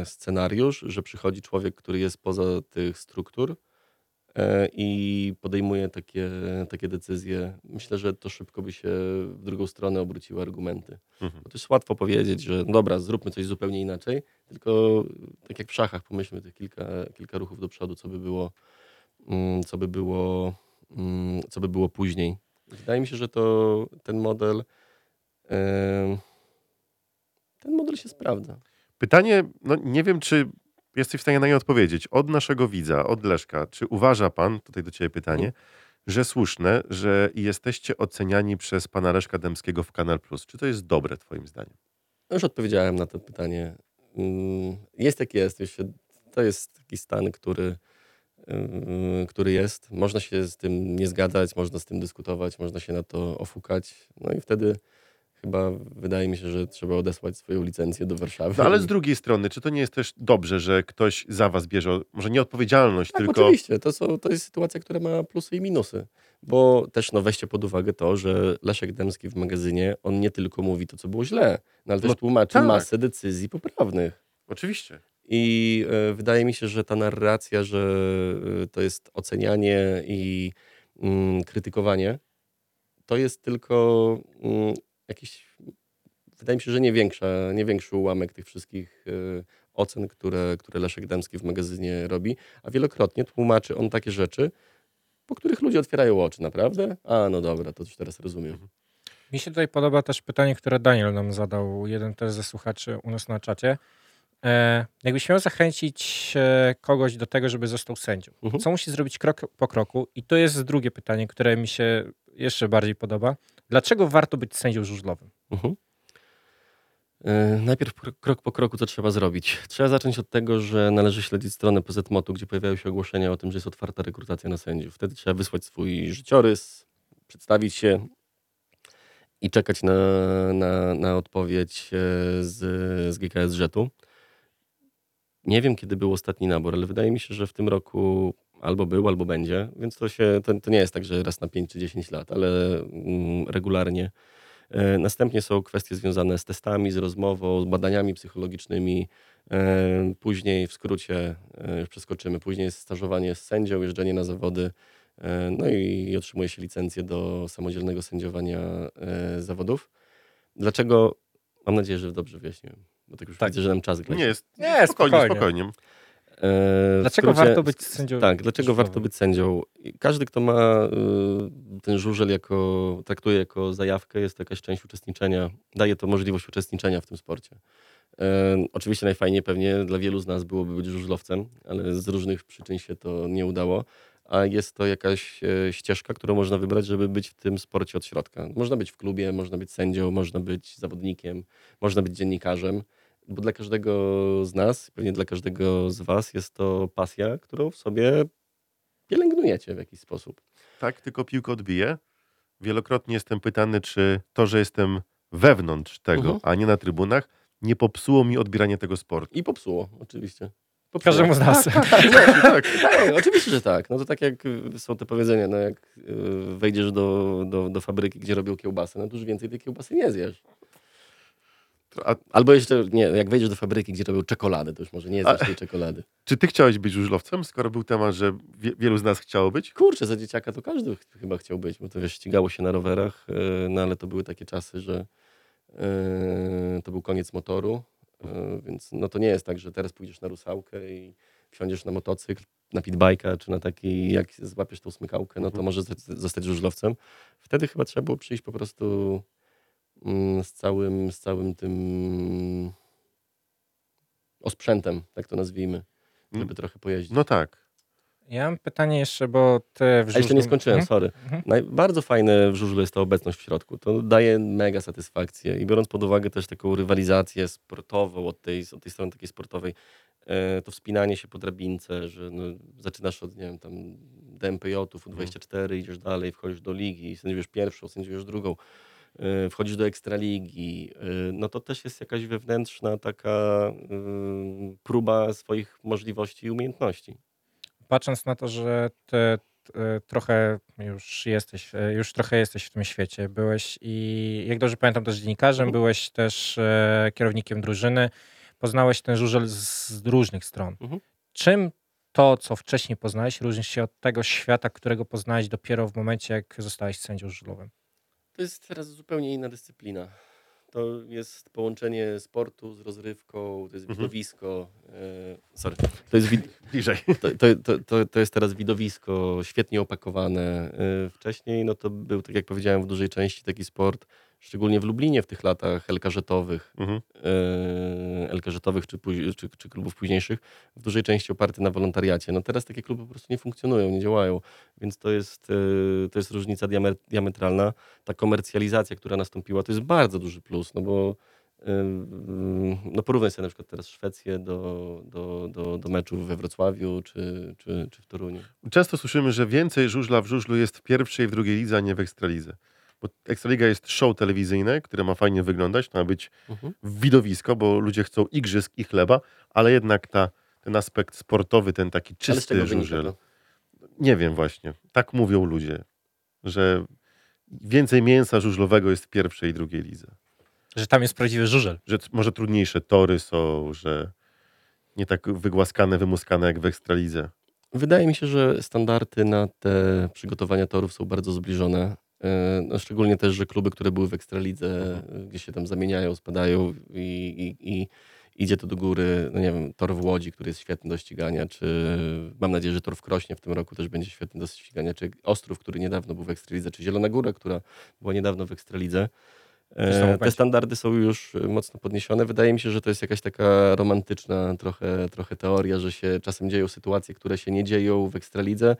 e, scenariusz, że przychodzi człowiek, który jest poza tych struktur i podejmuje takie, takie decyzje. Myślę, że to szybko by się w drugą stronę obróciły argumenty. Mhm. Bo to jest łatwo powiedzieć, że dobra, zróbmy coś zupełnie inaczej, tylko tak jak w szachach, pomyślmy tych kilka, kilka ruchów do przodu, co by było, mm, co by było, mm, co by było później. Wydaje mi się, że to ten model ten model się sprawdza. Pytanie, no nie wiem, czy jesteś w stanie na nie odpowiedzieć. Od naszego widza, od Leszka, czy uważa pan, tutaj do ciebie pytanie, Mhm. że słuszne, że jesteście oceniani przez pana Leszka Dębskiego w Kanal Plus? Czy to jest dobre twoim zdaniem? No już odpowiedziałem na to pytanie. Mm, Jest jak jest. To jest taki stan, który, yy, który jest. Można się z tym nie zgadzać, można z tym dyskutować, można się na to ofukać. No i wtedy chyba wydaje mi się, że trzeba odesłać swoją licencję do Warszawy. No ale z drugiej strony, czy to nie jest też dobrze, że ktoś za was bierze, może nie odpowiedzialność, Tak, tylko... oczywiście. To, są, to jest sytuacja, która ma plusy i minusy. Bo też no, weźcie pod uwagę to, że Leszek Dębski w magazynie, on nie tylko mówi to, co było źle, no, ale też No tłumaczy tak. masę decyzji poprawnych. Oczywiście. I e, wydaje mi się, że ta narracja, że e, to jest ocenianie i mm, krytykowanie, to jest tylko mm, jakiś, wydaje mi się, że nie, większa, nie większy ułamek tych wszystkich e, ocen, które, które Leszek Dębski w magazynie robi, a wielokrotnie tłumaczy on takie rzeczy, po których ludzie otwierają oczy, naprawdę? A, no dobra, to już teraz rozumiem. Mi się tutaj podoba też pytanie, które Daniel nam zadał, jeden też ze słuchaczy u nas na czacie. E, jakbyś miał zachęcić e, kogoś do tego, żeby został sędzią, Mhm. co musi zrobić krok po kroku? I to jest drugie pytanie, które mi się jeszcze bardziej podoba. Dlaczego warto być sędzią żużlowym? Mhm. E, Najpierw kro- krok po kroku, co trzeba zrobić. Trzeba zacząć od tego, że należy śledzić stronę PZMOT-u, gdzie pojawiają się ogłoszenia o tym, że jest otwarta rekrutacja na sędziów. Wtedy trzeba wysłać swój życiorys, przedstawić się i czekać na, na, na odpowiedź e, z, z GKS Żetu. Nie wiem, kiedy był ostatni nabór, ale wydaje mi się, że w tym roku albo był, albo będzie, więc to, się, to, to nie jest tak, że raz na 5 czy 10 lat, ale mm, regularnie E, Następnie są kwestie związane z testami, z rozmową, z badaniami psychologicznymi. E, Później w skrócie e, już przeskoczymy. Później jest stażowanie z sędzią, jeżdżenie na zawody. e, No i otrzymuje się licencję do samodzielnego sędziowania e, zawodów. Dlaczego? Mam nadzieję, że dobrze wyjaśniłem. Bo tak już Tak. widzę, że nam czas gra. Nie, jest, Nie, spokojnie, spokojnie. spokojnie. E, Dlaczego skrócie- warto być sędzią Tak, dlaczego warto być sędzią? Każdy, kto ma y, ten żużel jako, traktuje jako zajawkę, jest to jakaś część uczestniczenia, daje to możliwość uczestniczenia w tym sporcie. E, oczywiście najfajniej pewnie dla wielu z nas byłoby być żużlowcem, ale z różnych przyczyn się to nie udało. A jest to jakaś e, ścieżka, którą można wybrać, żeby być w tym sporcie od środka. Można być w klubie, można być sędzią, można być zawodnikiem, można być dziennikarzem bo dla każdego z nas, pewnie dla każdego z Was jest to pasja, którą w sobie pielęgnujecie w jakiś sposób. Tak, tylko piłkę odbije. Wielokrotnie jestem pytany, czy to, że jestem wewnątrz tego, Mhm. a nie na trybunach, nie popsuło mi odbieranie tego sportu. I popsuło, oczywiście. Popsuło. Każdemu z nas. Tak, tak, no, tak, tak, oczywiście, że tak. No to tak jak y, są te powiedzenia, no jak y, wejdziesz do, do, do fabryki, gdzie robią kiełbasy, no to już więcej tej kiełbasy nie zjesz. A Albo jeszcze, nie, jak wejdziesz do fabryki, gdzie robią czekoladę, to już może nie A- zjesz tej czekolady. czy ty chciałeś być żużlowcem, skoro był temat, że wie, wielu z nas chciało być? Kurczę, za dzieciaka to każdy ch- chyba chciał być, bo to wiesz, ścigało się na rowerach, yy, no ale to były takie czasy, że yy, to był koniec motoru, yy, więc no to nie jest tak, że teraz pójdziesz na rusałkę i wsiądziesz na motocykl, na pitbajka, czy na taki, jak złapiesz tą smykałkę, no to Mhm. możesz z- zostać żużlowcem. Wtedy chyba trzeba było przyjść po prostu z całym, z całym tym osprzętem, tak to nazwijmy, żeby Mm. trochę pojeździć. No tak. Ja mam pytanie jeszcze, bo ty w A jeszcze nie żużlu- skończyłem, Mhm. sorry. Mhm. Naj, bardzo fajne w żużlu jest ta obecność w środku. To daje mega satysfakcję i biorąc pod uwagę też taką rywalizację sportową od tej, od tej strony takiej sportowej, e, to wspinanie się po drabince, że no, zaczynasz od, nie wiem, tam DMPJ-ów, U24, idziesz dalej, wchodzisz do ligi, sędziujesz pierwszą, sędziujesz drugą, wchodzisz do ekstraligi, e, no to też jest jakaś wewnętrzna taka e, próba swoich możliwości i umiejętności. patrząc na to, że ty e, trochę już jesteś, już trochę jesteś w tym świecie, byłeś i jak dobrze pamiętam też dziennikarzem, Mhm. byłeś też kierownikiem drużyny, poznałeś ten żużel z, z różnych stron. Mhm. Czym to, co wcześniej poznałeś, różni się od tego świata, którego poznałeś dopiero w momencie, jak zostałeś sędzią żużlowym? To jest teraz zupełnie inna dyscyplina. To jest połączenie sportu z rozrywką, to jest Mhm. widowisko. E, sorry. To jest, wid- Bliżej. to, to, to, to, to jest teraz widowisko świetnie opakowane. E, wcześniej no to był, tak jak powiedziałem, w dużej części taki sport, szczególnie w Lublinie w tych latach elkarzetowych, Mhm. e, elkarzetowych czy, czy, czy klubów późniejszych, w dużej części oparty na wolontariacie. No teraz takie kluby po prostu nie funkcjonują, nie działają, więc to jest, e, to jest różnica diamet- diametralna. Ta komercjalizacja, która nastąpiła, to jest bardzo duży plus, no bo Ym, No porównaj sobie na przykład teraz Szwecję do, do, do, do meczów we Wrocławiu czy, czy, czy w Toruniu. Często słyszymy, że więcej żużla w żużlu jest w pierwszej i w drugiej lidze, a nie w Ekstralidze. Bo Ekstraliga jest show telewizyjne, które ma fajnie wyglądać, to ma być Mhm. widowisko, bo ludzie chcą igrzysk i chleba, ale jednak ta, ten aspekt sportowy, ten taki czysty żużel. Nie wiem właśnie. Tak mówią ludzie, że więcej mięsa żużlowego jest w pierwszej i drugiej lidze. Że tam jest prawdziwy żużel. Że może trudniejsze tory są, że nie tak wygłaskane, wymuskane jak w Ekstralidze. Wydaje mi się, że standardy na te przygotowania torów są bardzo zbliżone. E, No, szczególnie też, że kluby, które były w Ekstralidze, Mhm. gdzie się tam zamieniają, spadają i, i, i idzie to do góry. No nie wiem, tor w Łodzi, który jest świetny do ścigania, czy mam nadzieję, że tor w Krośnie w tym roku też będzie świetny do ścigania, czy Ostrów, który niedawno był w Ekstralidze, czy Zielona Góra, która była niedawno w Ekstralidze. E, Te standardy są już e, mocno podniesione. Wydaje mi się, że to jest jakaś taka romantyczna trochę, trochę teoria, że się czasem dzieją sytuacje, które się nie dzieją w Ekstralidze,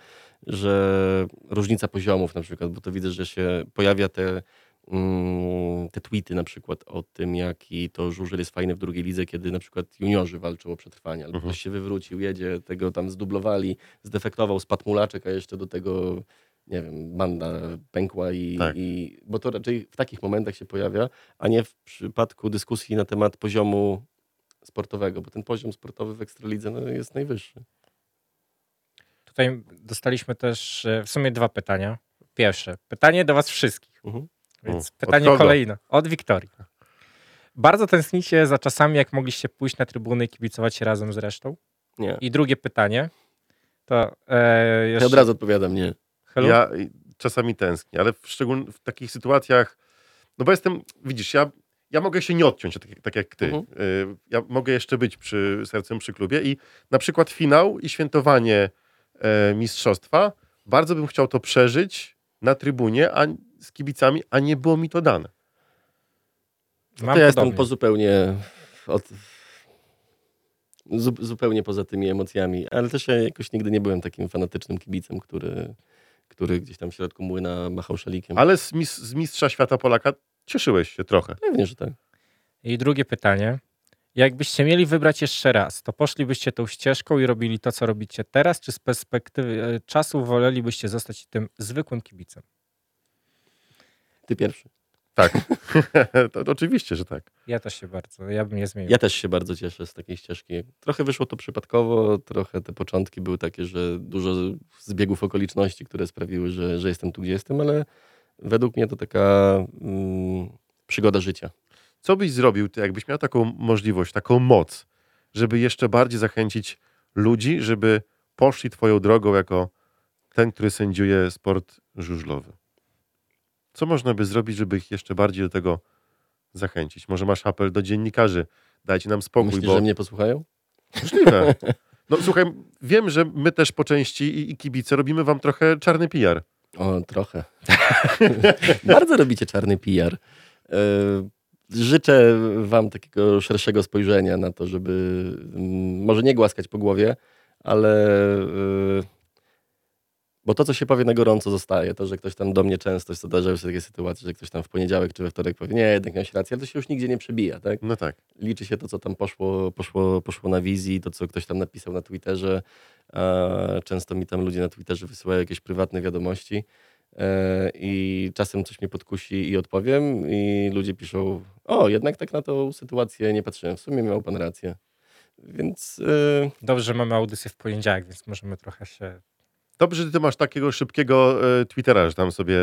że różnica poziomów na przykład, bo to widzę, że się pojawia te, mm, te tweety na przykład o tym, jaki to żużel jest fajny w drugiej lidze, kiedy na przykład juniorzy walczą o przetrwanie, albo Mhm. ktoś się wywrócił, jedzie, tego tam zdublowali, zdefektował, spadł mulaczek, a jeszcze do tego nie wiem, banda pękła i, Tak. i bo to raczej w takich momentach się pojawia, a nie w przypadku dyskusji na temat poziomu sportowego, bo ten poziom sportowy w Ekstralidze no, jest najwyższy. Tutaj dostaliśmy też e, w sumie dwa pytania. Pierwsze, pytanie do was wszystkich. Mhm. Więc O, pytanie od kolejne. Od Wiktorii. Bardzo tęsknicie za czasami, jak mogliście pójść na trybuny i kibicować się razem z resztą? Nie. I drugie pytanie to e, Ja jeszcze... od razu odpowiadam nie. Helu? Ja czasami tęsknię, ale w szczególnych w takich sytuacjach, no bo jestem, widzisz, ja, ja mogę się nie odciąć, tak, jak- tak jak ty. Mhm. Y, Ja mogę jeszcze być przy sercem przy klubie i na przykład finał i świętowanie e, mistrzostwa, bardzo bym chciał to przeżyć na trybunie a, z kibicami, a nie było mi to dane. Mam to ja jestem po zupełnie od, zu, zupełnie poza tymi emocjami, ale też ja jakoś nigdy nie byłem takim fanatycznym kibicem, który, który gdzieś tam w środku młyna machał szalikiem. Ale z, mis, z mistrza świata Polaka cieszyłeś się trochę. Pewnie, że tak. I drugie pytanie. Jakbyście mieli wybrać jeszcze raz, to poszlibyście tą ścieżką i robili to, co robicie teraz, czy z perspektywy e, czasu wolelibyście zostać tym zwykłym kibicem? Ty pierwszy. Tak. to, to oczywiście, że tak. Ja też się bardzo, ja bym nie zmienił. Ja też się bardzo cieszę z takiej ścieżki. Trochę wyszło to przypadkowo, trochę te początki były takie, że dużo zbiegów okoliczności, które sprawiły, że, że jestem tu, gdzie jestem, ale według mnie to taka mm, przygoda życia. Co byś zrobił, ty, jakbyś miał taką możliwość, taką moc, żeby jeszcze bardziej zachęcić ludzi, żeby poszli twoją drogą jako ten, który sędziuje sport żużlowy? Co można by zrobić, żeby ich jeszcze bardziej do tego zachęcić? Może masz apel do dziennikarzy, dajcie nam spokój, Myślisz, bo że mnie posłuchają? możliwe. No słuchaj, wiem, że my też po części i, i kibice robimy wam trochę czarny PR. O, trochę. Bardzo robicie czarny PR. E, Życzę wam takiego szerszego spojrzenia na to, żeby mm, może nie głaskać po głowie, ale e, bo to, co się powie na gorąco zostaje, to, że ktoś tam do mnie często zdarzają się takie sytuacje, że ktoś tam w poniedziałek czy we wtorek powie, nie, jednak miałeś rację, ale to się już nigdzie nie przebija, tak? No tak. liczy się to, co tam poszło, poszło, poszło na wizji, to, co ktoś tam napisał na Twitterze. A często mi tam ludzie na Twitterze wysyłają jakieś prywatne wiadomości e, i czasem coś mnie podkusi i odpowiem i ludzie piszą, o, jednak tak na tą sytuację nie patrzyłem, w sumie miał pan rację. Więc e, Dobrze, że mamy audycję w poniedziałek, więc możemy trochę się... Dobrze, że ty masz takiego szybkiego e, Twittera, że tam sobie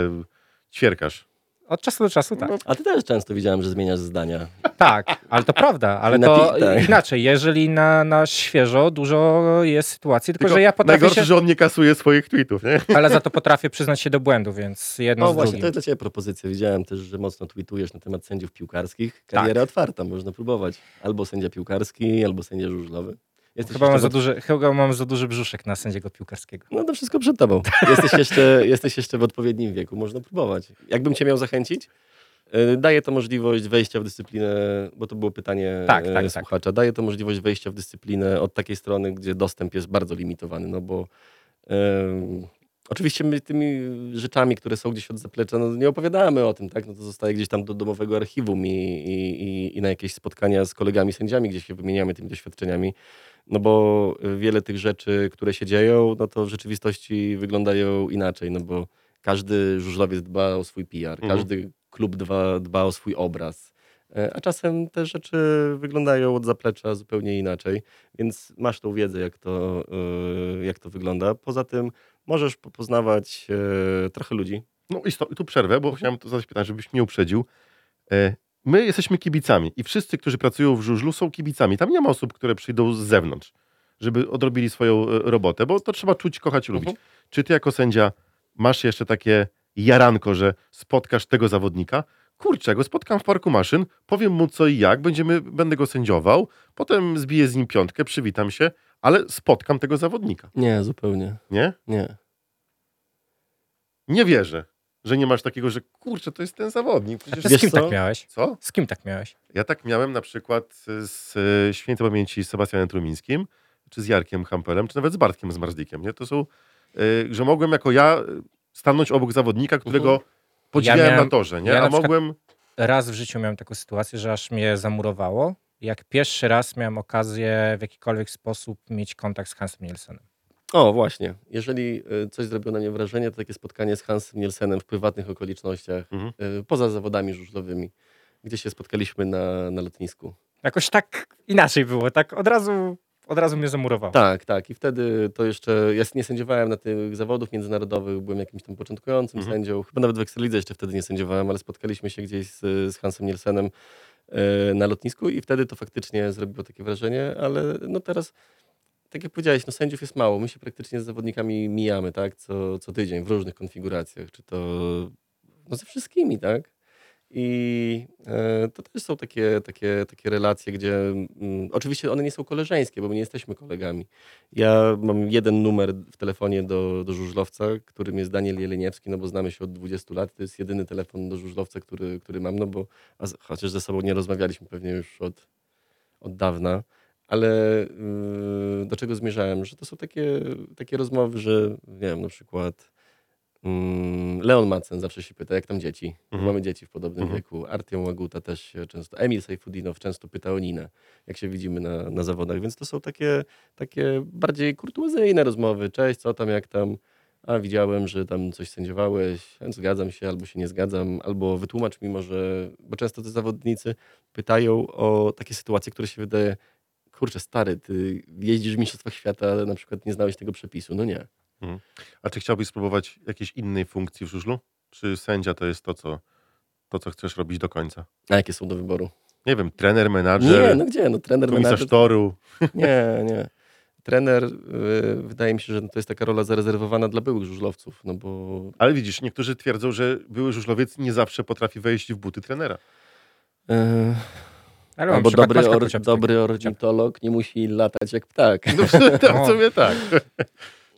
ćwierkasz. Od czasu do czasu tak. a ty też często widziałem, że zmieniasz zdania. Tak, ale to prawda, ale to tak. inaczej. Jeżeli na, na świeżo dużo jest sytuacji, tylko, że ja potrafię najgorsze, się... że on nie kasuje swoich tweetów, nie? Ale za to potrafię przyznać się do błędu, więc jedno No z właśnie, drugim. to jest dla ciebie propozycja. Widziałem też, że mocno tweetujesz na temat sędziów piłkarskich. Tak. Kariera otwarta, można próbować. Albo sędzia piłkarski, albo sędzia żużlowy. Jesteś Chyba mam, za duży, chyba mam za duży brzuszek na sędziego piłkarskiego. No to wszystko przed tobą. Jesteś jeszcze, jesteś jeszcze w odpowiednim wieku, można próbować. Jakbym cię miał zachęcić? E, Daje to możliwość wejścia w dyscyplinę, bo to było pytanie Tak, e, tak, tak. słuchacza. Daje to możliwość wejścia w dyscyplinę od takiej strony, gdzie dostęp jest bardzo limitowany, no bo em, oczywiście my tymi rzeczami, które są gdzieś od zaplecza, no nie opowiadamy o tym, tak? No to zostaje gdzieś tam do domowego archiwum i, i, i- i na jakieś spotkania z kolegami sędziami, gdzie się wymieniamy tymi doświadczeniami. No bo wiele tych rzeczy, które się dzieją, no to w rzeczywistości wyglądają inaczej, no bo każdy żużlowiec dba o swój PR, Mhm. każdy klub dba, dba o swój obraz. E, A czasem te rzeczy wyglądają od zaplecza zupełnie inaczej, więc masz tą wiedzę, jak to, e, jak to wygląda. Poza tym możesz po- poznawać e, trochę ludzi. No i, i tu przerwę, bo chciałem to zadać pytanie, żebyś mnie uprzedził. My jesteśmy kibicami i wszyscy, którzy pracują w żużlu są kibicami. Tam nie ma osób, które przyjdą z zewnątrz, żeby odrobili swoją e, robotę, bo to trzeba czuć, kochać lubić. Mhm. Czy ty jako sędzia masz jeszcze takie jaranko, że spotkasz tego zawodnika? Kurczę, go spotkam w parku maszyn, powiem mu co i jak, będziemy, będę go sędziował, potem zbiję z nim piątkę, przywitam się, ale spotkam tego zawodnika, Nie, zupełnie. nie? Nie. Nie wierzę, że nie masz takiego, że kurczę, to jest ten zawodnik. Przecież... Z kim co? tak miałeś? Co? Z kim tak miałeś? Ja tak miałem na przykład z e, świętej pamięci Sebastianem Trumińskim, czy z Jarkiem Hampelem, czy nawet z Bartkiem Zmarzlikiem. Nie? To są, e, że mogłem jako ja e, stanąć obok zawodnika, którego podziwiałem Ja miałem- na torze, nie? ja A mogłem... Raz w życiu miałem taką sytuację, że aż mnie zamurowało. Jak pierwszy raz miałem okazję w jakikolwiek sposób mieć kontakt z Hansem Nielsenem. O, właśnie. Jeżeli y, coś zrobiło na mnie wrażenie, to takie spotkanie z Hansem Nielsenem w prywatnych okolicznościach, Mhm. y, poza zawodami żużlowymi, gdzie się spotkaliśmy na, na lotnisku. Jakoś tak inaczej było, tak od razu, od razu mnie zamurowało. Tak, tak. I wtedy to jeszcze, ja nie sędziowałem na tych zawodów międzynarodowych, byłem jakimś tam początkującym Mhm. sędzią. Chyba nawet w Ekstralidze jeszcze wtedy nie sędziowałem, ale spotkaliśmy się gdzieś z, z Hansem Nielsenem e, na lotnisku i wtedy to faktycznie zrobiło takie wrażenie, ale no teraz, tak jak powiedziałeś, no sędziów jest mało. My się praktycznie z zawodnikami mijamy, tak, co, co tydzień w różnych konfiguracjach, czy to no ze wszystkimi, tak. I e, to też są takie, takie, takie relacje, gdzie mm, oczywiście one nie są koleżeńskie, bo my nie jesteśmy kolegami. Ja mam jeden numer w telefonie do, do żużlowca, którym jest Daniel Jeleniewski, no bo znamy się od 20 lat. To jest jedyny telefon do żużlowca, który, który mam, no bo a chociaż ze sobą nie rozmawialiśmy pewnie już od, od dawna. Ale yy, do czego zmierzałem? Że to są takie, takie rozmowy, że nie wiem, na przykład mm, Leon Macen zawsze się pyta, jak tam dzieci. Mhm. Mamy dzieci w podobnym Mhm. wieku. Artiom Łaguta też się często, Emil Sejfudinow często pyta o Ninę, jak się widzimy na, na zawodach. Więc to są takie, takie bardziej kurtuazyjne rozmowy. Cześć, co tam, jak tam? A widziałem, że tam coś sędziowałeś, zgadzam się, albo się nie zgadzam, albo wytłumacz mi może, bo często te zawodnicy pytają o takie sytuacje, które się wydaje, kurczę, stary, ty jeździsz w Mistrzostwach Świata, ale na przykład nie znałeś tego przepisu. No nie. A czy chciałbyś spróbować jakiejś innej funkcji w żużlu? Czy sędzia to jest to, co, to, co chcesz robić do końca? A jakie są do wyboru? Nie wiem, trener, menadżer, Nie, no gdzie? No trener, komisarz menadżer, toru. Nie, nie. Trener, y, wydaje mi się, że to jest taka rola zarezerwowana dla byłych żużlowców, no bo Ale widzisz, niektórzy twierdzą, że były żużlowiec nie zawsze potrafi wejść w buty trenera. y, Ale albo dobry, or, dobry ornitolog nie musi latać jak ptak. No w sumie, O. w sumie tak.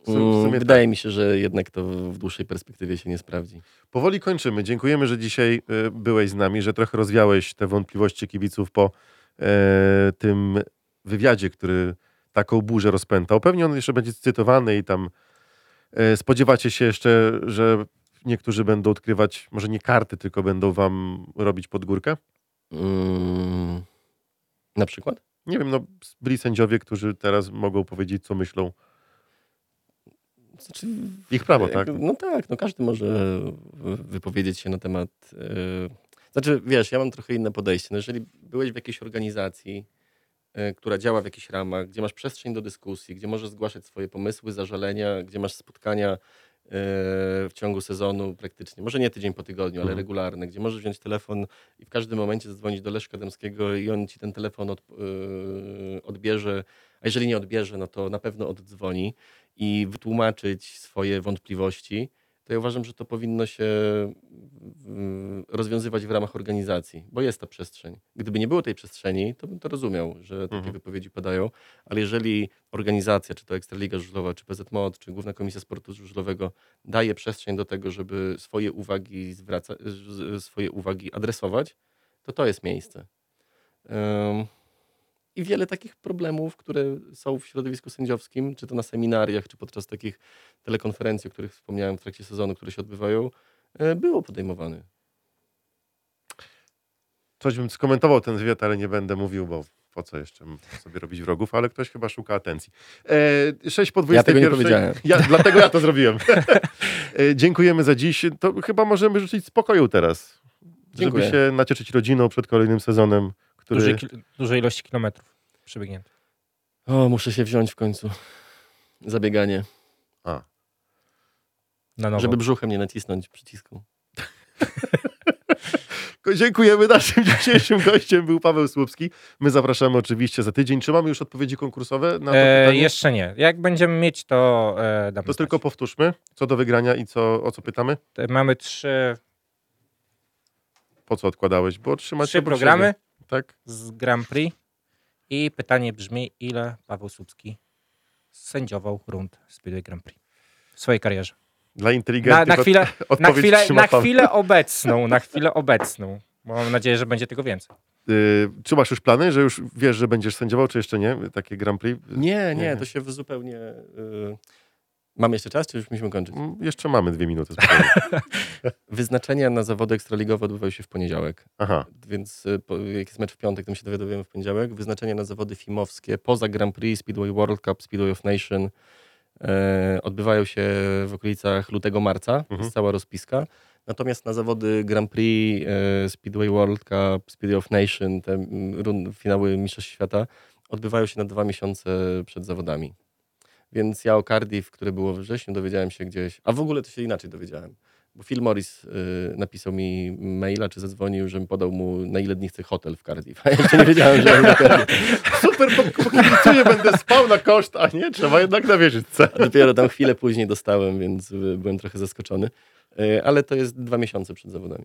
W sumie, tak. Wydaje mi się, że jednak to w dłuższej perspektywie się nie sprawdzi. Powoli kończymy. Dziękujemy, że dzisiaj e, byłeś z nami, że trochę rozwiałeś te wątpliwości kibiców po e, tym wywiadzie, który taką burzę rozpętał. Pewnie on jeszcze będzie cytowany i tam e, spodziewacie się jeszcze, że niektórzy będą odkrywać, może nie karty, tylko będą wam robić pod górkę? Mm, na przykład? Nie wiem, no byli sędziowie, którzy teraz mogą powiedzieć, co myślą. Znaczy, Ich prawo, tak? No tak, no każdy może wy- wypowiedzieć się na temat. Yy... Znaczy, wiesz, ja mam trochę inne podejście. No jeżeli byłeś w jakiejś organizacji, yy, która działa w jakichś ramach, gdzie masz przestrzeń do dyskusji, gdzie możesz zgłaszać swoje pomysły, zażalenia, gdzie masz spotkania w ciągu sezonu praktycznie, może nie tydzień po tygodniu, ale Mhm. regularne, gdzie możesz wziąć telefon i w każdym momencie zadzwonić do Leszka Dębskiego i on ci ten telefon od, yy, odbierze, a jeżeli nie odbierze, no to na pewno oddzwoni i wytłumaczyć swoje wątpliwości, to ja uważam, że to powinno się rozwiązywać w ramach organizacji, bo jest ta przestrzeń. Gdyby nie było tej przestrzeni, to bym to rozumiał, że takie Mhm. wypowiedzi padają, ale jeżeli organizacja, czy to Ekstraliga Żużlowa, czy PZMOD, czy Główna Komisja Sportu Żużlowego daje przestrzeń do tego, żeby swoje uwagi zwraca, swoje uwagi adresować, to to jest miejsce. Ym, I wiele takich problemów, które są w środowisku sędziowskim, czy to na seminariach, czy podczas takich telekonferencji, o których wspomniałem w trakcie sezonu, które się odbywają, e, było podejmowane. Coś bym skomentował ten wywiad, ale nie będę mówił, bo po co jeszcze sobie robić wrogów, ale ktoś chyba szuka atencji. E, 6 po 21. Ja tego nie powiedziałem. Ja, dlatego ja to zrobiłem. e, dziękujemy za dziś. To chyba możemy życzyć spokoju teraz. Dziękuję. Żeby się nacieszyć rodziną przed kolejnym sezonem, który... Dużej, dużej ilości kilometrów przebiegniętych. O, muszę się wziąć w końcu. Zabieganie. A, Na nowo. Żeby brzuchem nie nacisnąć przycisku. Dziękujemy. Naszym dzisiejszym gościem był Paweł Słupski. My zapraszamy oczywiście za tydzień. Czy mamy już odpowiedzi konkursowe na to E, pytanie? jeszcze nie. Jak będziemy mieć, to e, damy To znać. tylko powtórzmy, co do wygrania i co, o co pytamy? Te- Mamy trzy, Po co odkładałeś? Bo trzymacie trzy programy. Tak? z Grand Prix i pytanie brzmi, ile Paweł Słupski sędziował rund Speedway Grand Prix w swojej karierze. Dla Na, inteligentnych na, chwilę, od, na, chwilę, na chwilę obecną, na chwilę obecną. Bo mam nadzieję, że będzie tego więcej. Y, czy masz już plany, że już wiesz, że będziesz sędziował, czy jeszcze nie? Takie Grand Prix? Nie, nie, Nie. to się w zupełnie... Y... Mamy jeszcze czas, czy już musimy kończyć? Mm, Jeszcze mamy dwie minuty. Wyznaczenia na zawody ekstraligowe odbywają się w poniedziałek. Aha. Więc y, po, jak jest mecz w piątek, to my się dowiadujemy w poniedziałek. Wyznaczenia na zawody filmowskie poza Grand Prix, Speedway World Cup, Speedway of Nation e, odbywają się w okolicach lutego-marca. To Mhm. jest cała rozpiska. Natomiast na zawody Grand Prix, e, Speedway World Cup, Speedway of Nation, te run, finały Mistrzostw Świata odbywają się na dwa miesiące przed zawodami. Więc ja o Cardiff, które było we wrześniu, dowiedziałem się gdzieś, a w ogóle to się inaczej dowiedziałem. Bo Phil Morris y, napisał mi maila, czy zadzwonił, żebym podał mu na ile dni chce hotel w Cardiff. A ja jeszcze nie wiedziałem, że na Cardiff. Super, po- pokibicuję, będę spał na koszt, a nie, trzeba jednak na wieżyczce. A dopiero tam chwilę później dostałem, więc y, byłem trochę zaskoczony. Y, Ale to jest dwa miesiące przed zawodami.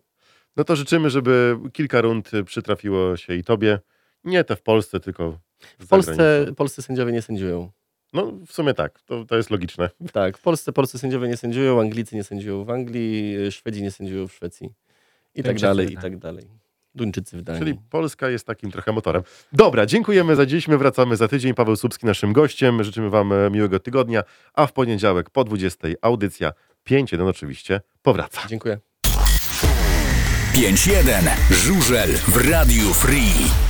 No to życzymy, żeby kilka rund y, przytrafiło się i tobie. Nie te w Polsce, tylko w, W Polsce, polscy sędziowie nie sędziują. No w sumie tak, to, to jest logiczne. Tak, w Polsce polscy sędziowie nie sędziują, Anglicy nie sędziują w Anglii, y, Szwedzi nie sędziują w Szwecji. I tak Duńczycy dalej, i tak dalej. Duńczycy w Danii. Czyli Polska jest takim trochę motorem. Dobra, dziękujemy za dziś. My wracamy za tydzień. Paweł Słupski naszym gościem. Życzymy Wam e, miłego tygodnia. A w poniedziałek po 20 audycja 5.1 oczywiście powraca. Dziękuję. 5-1. Żużel w Radiu Free.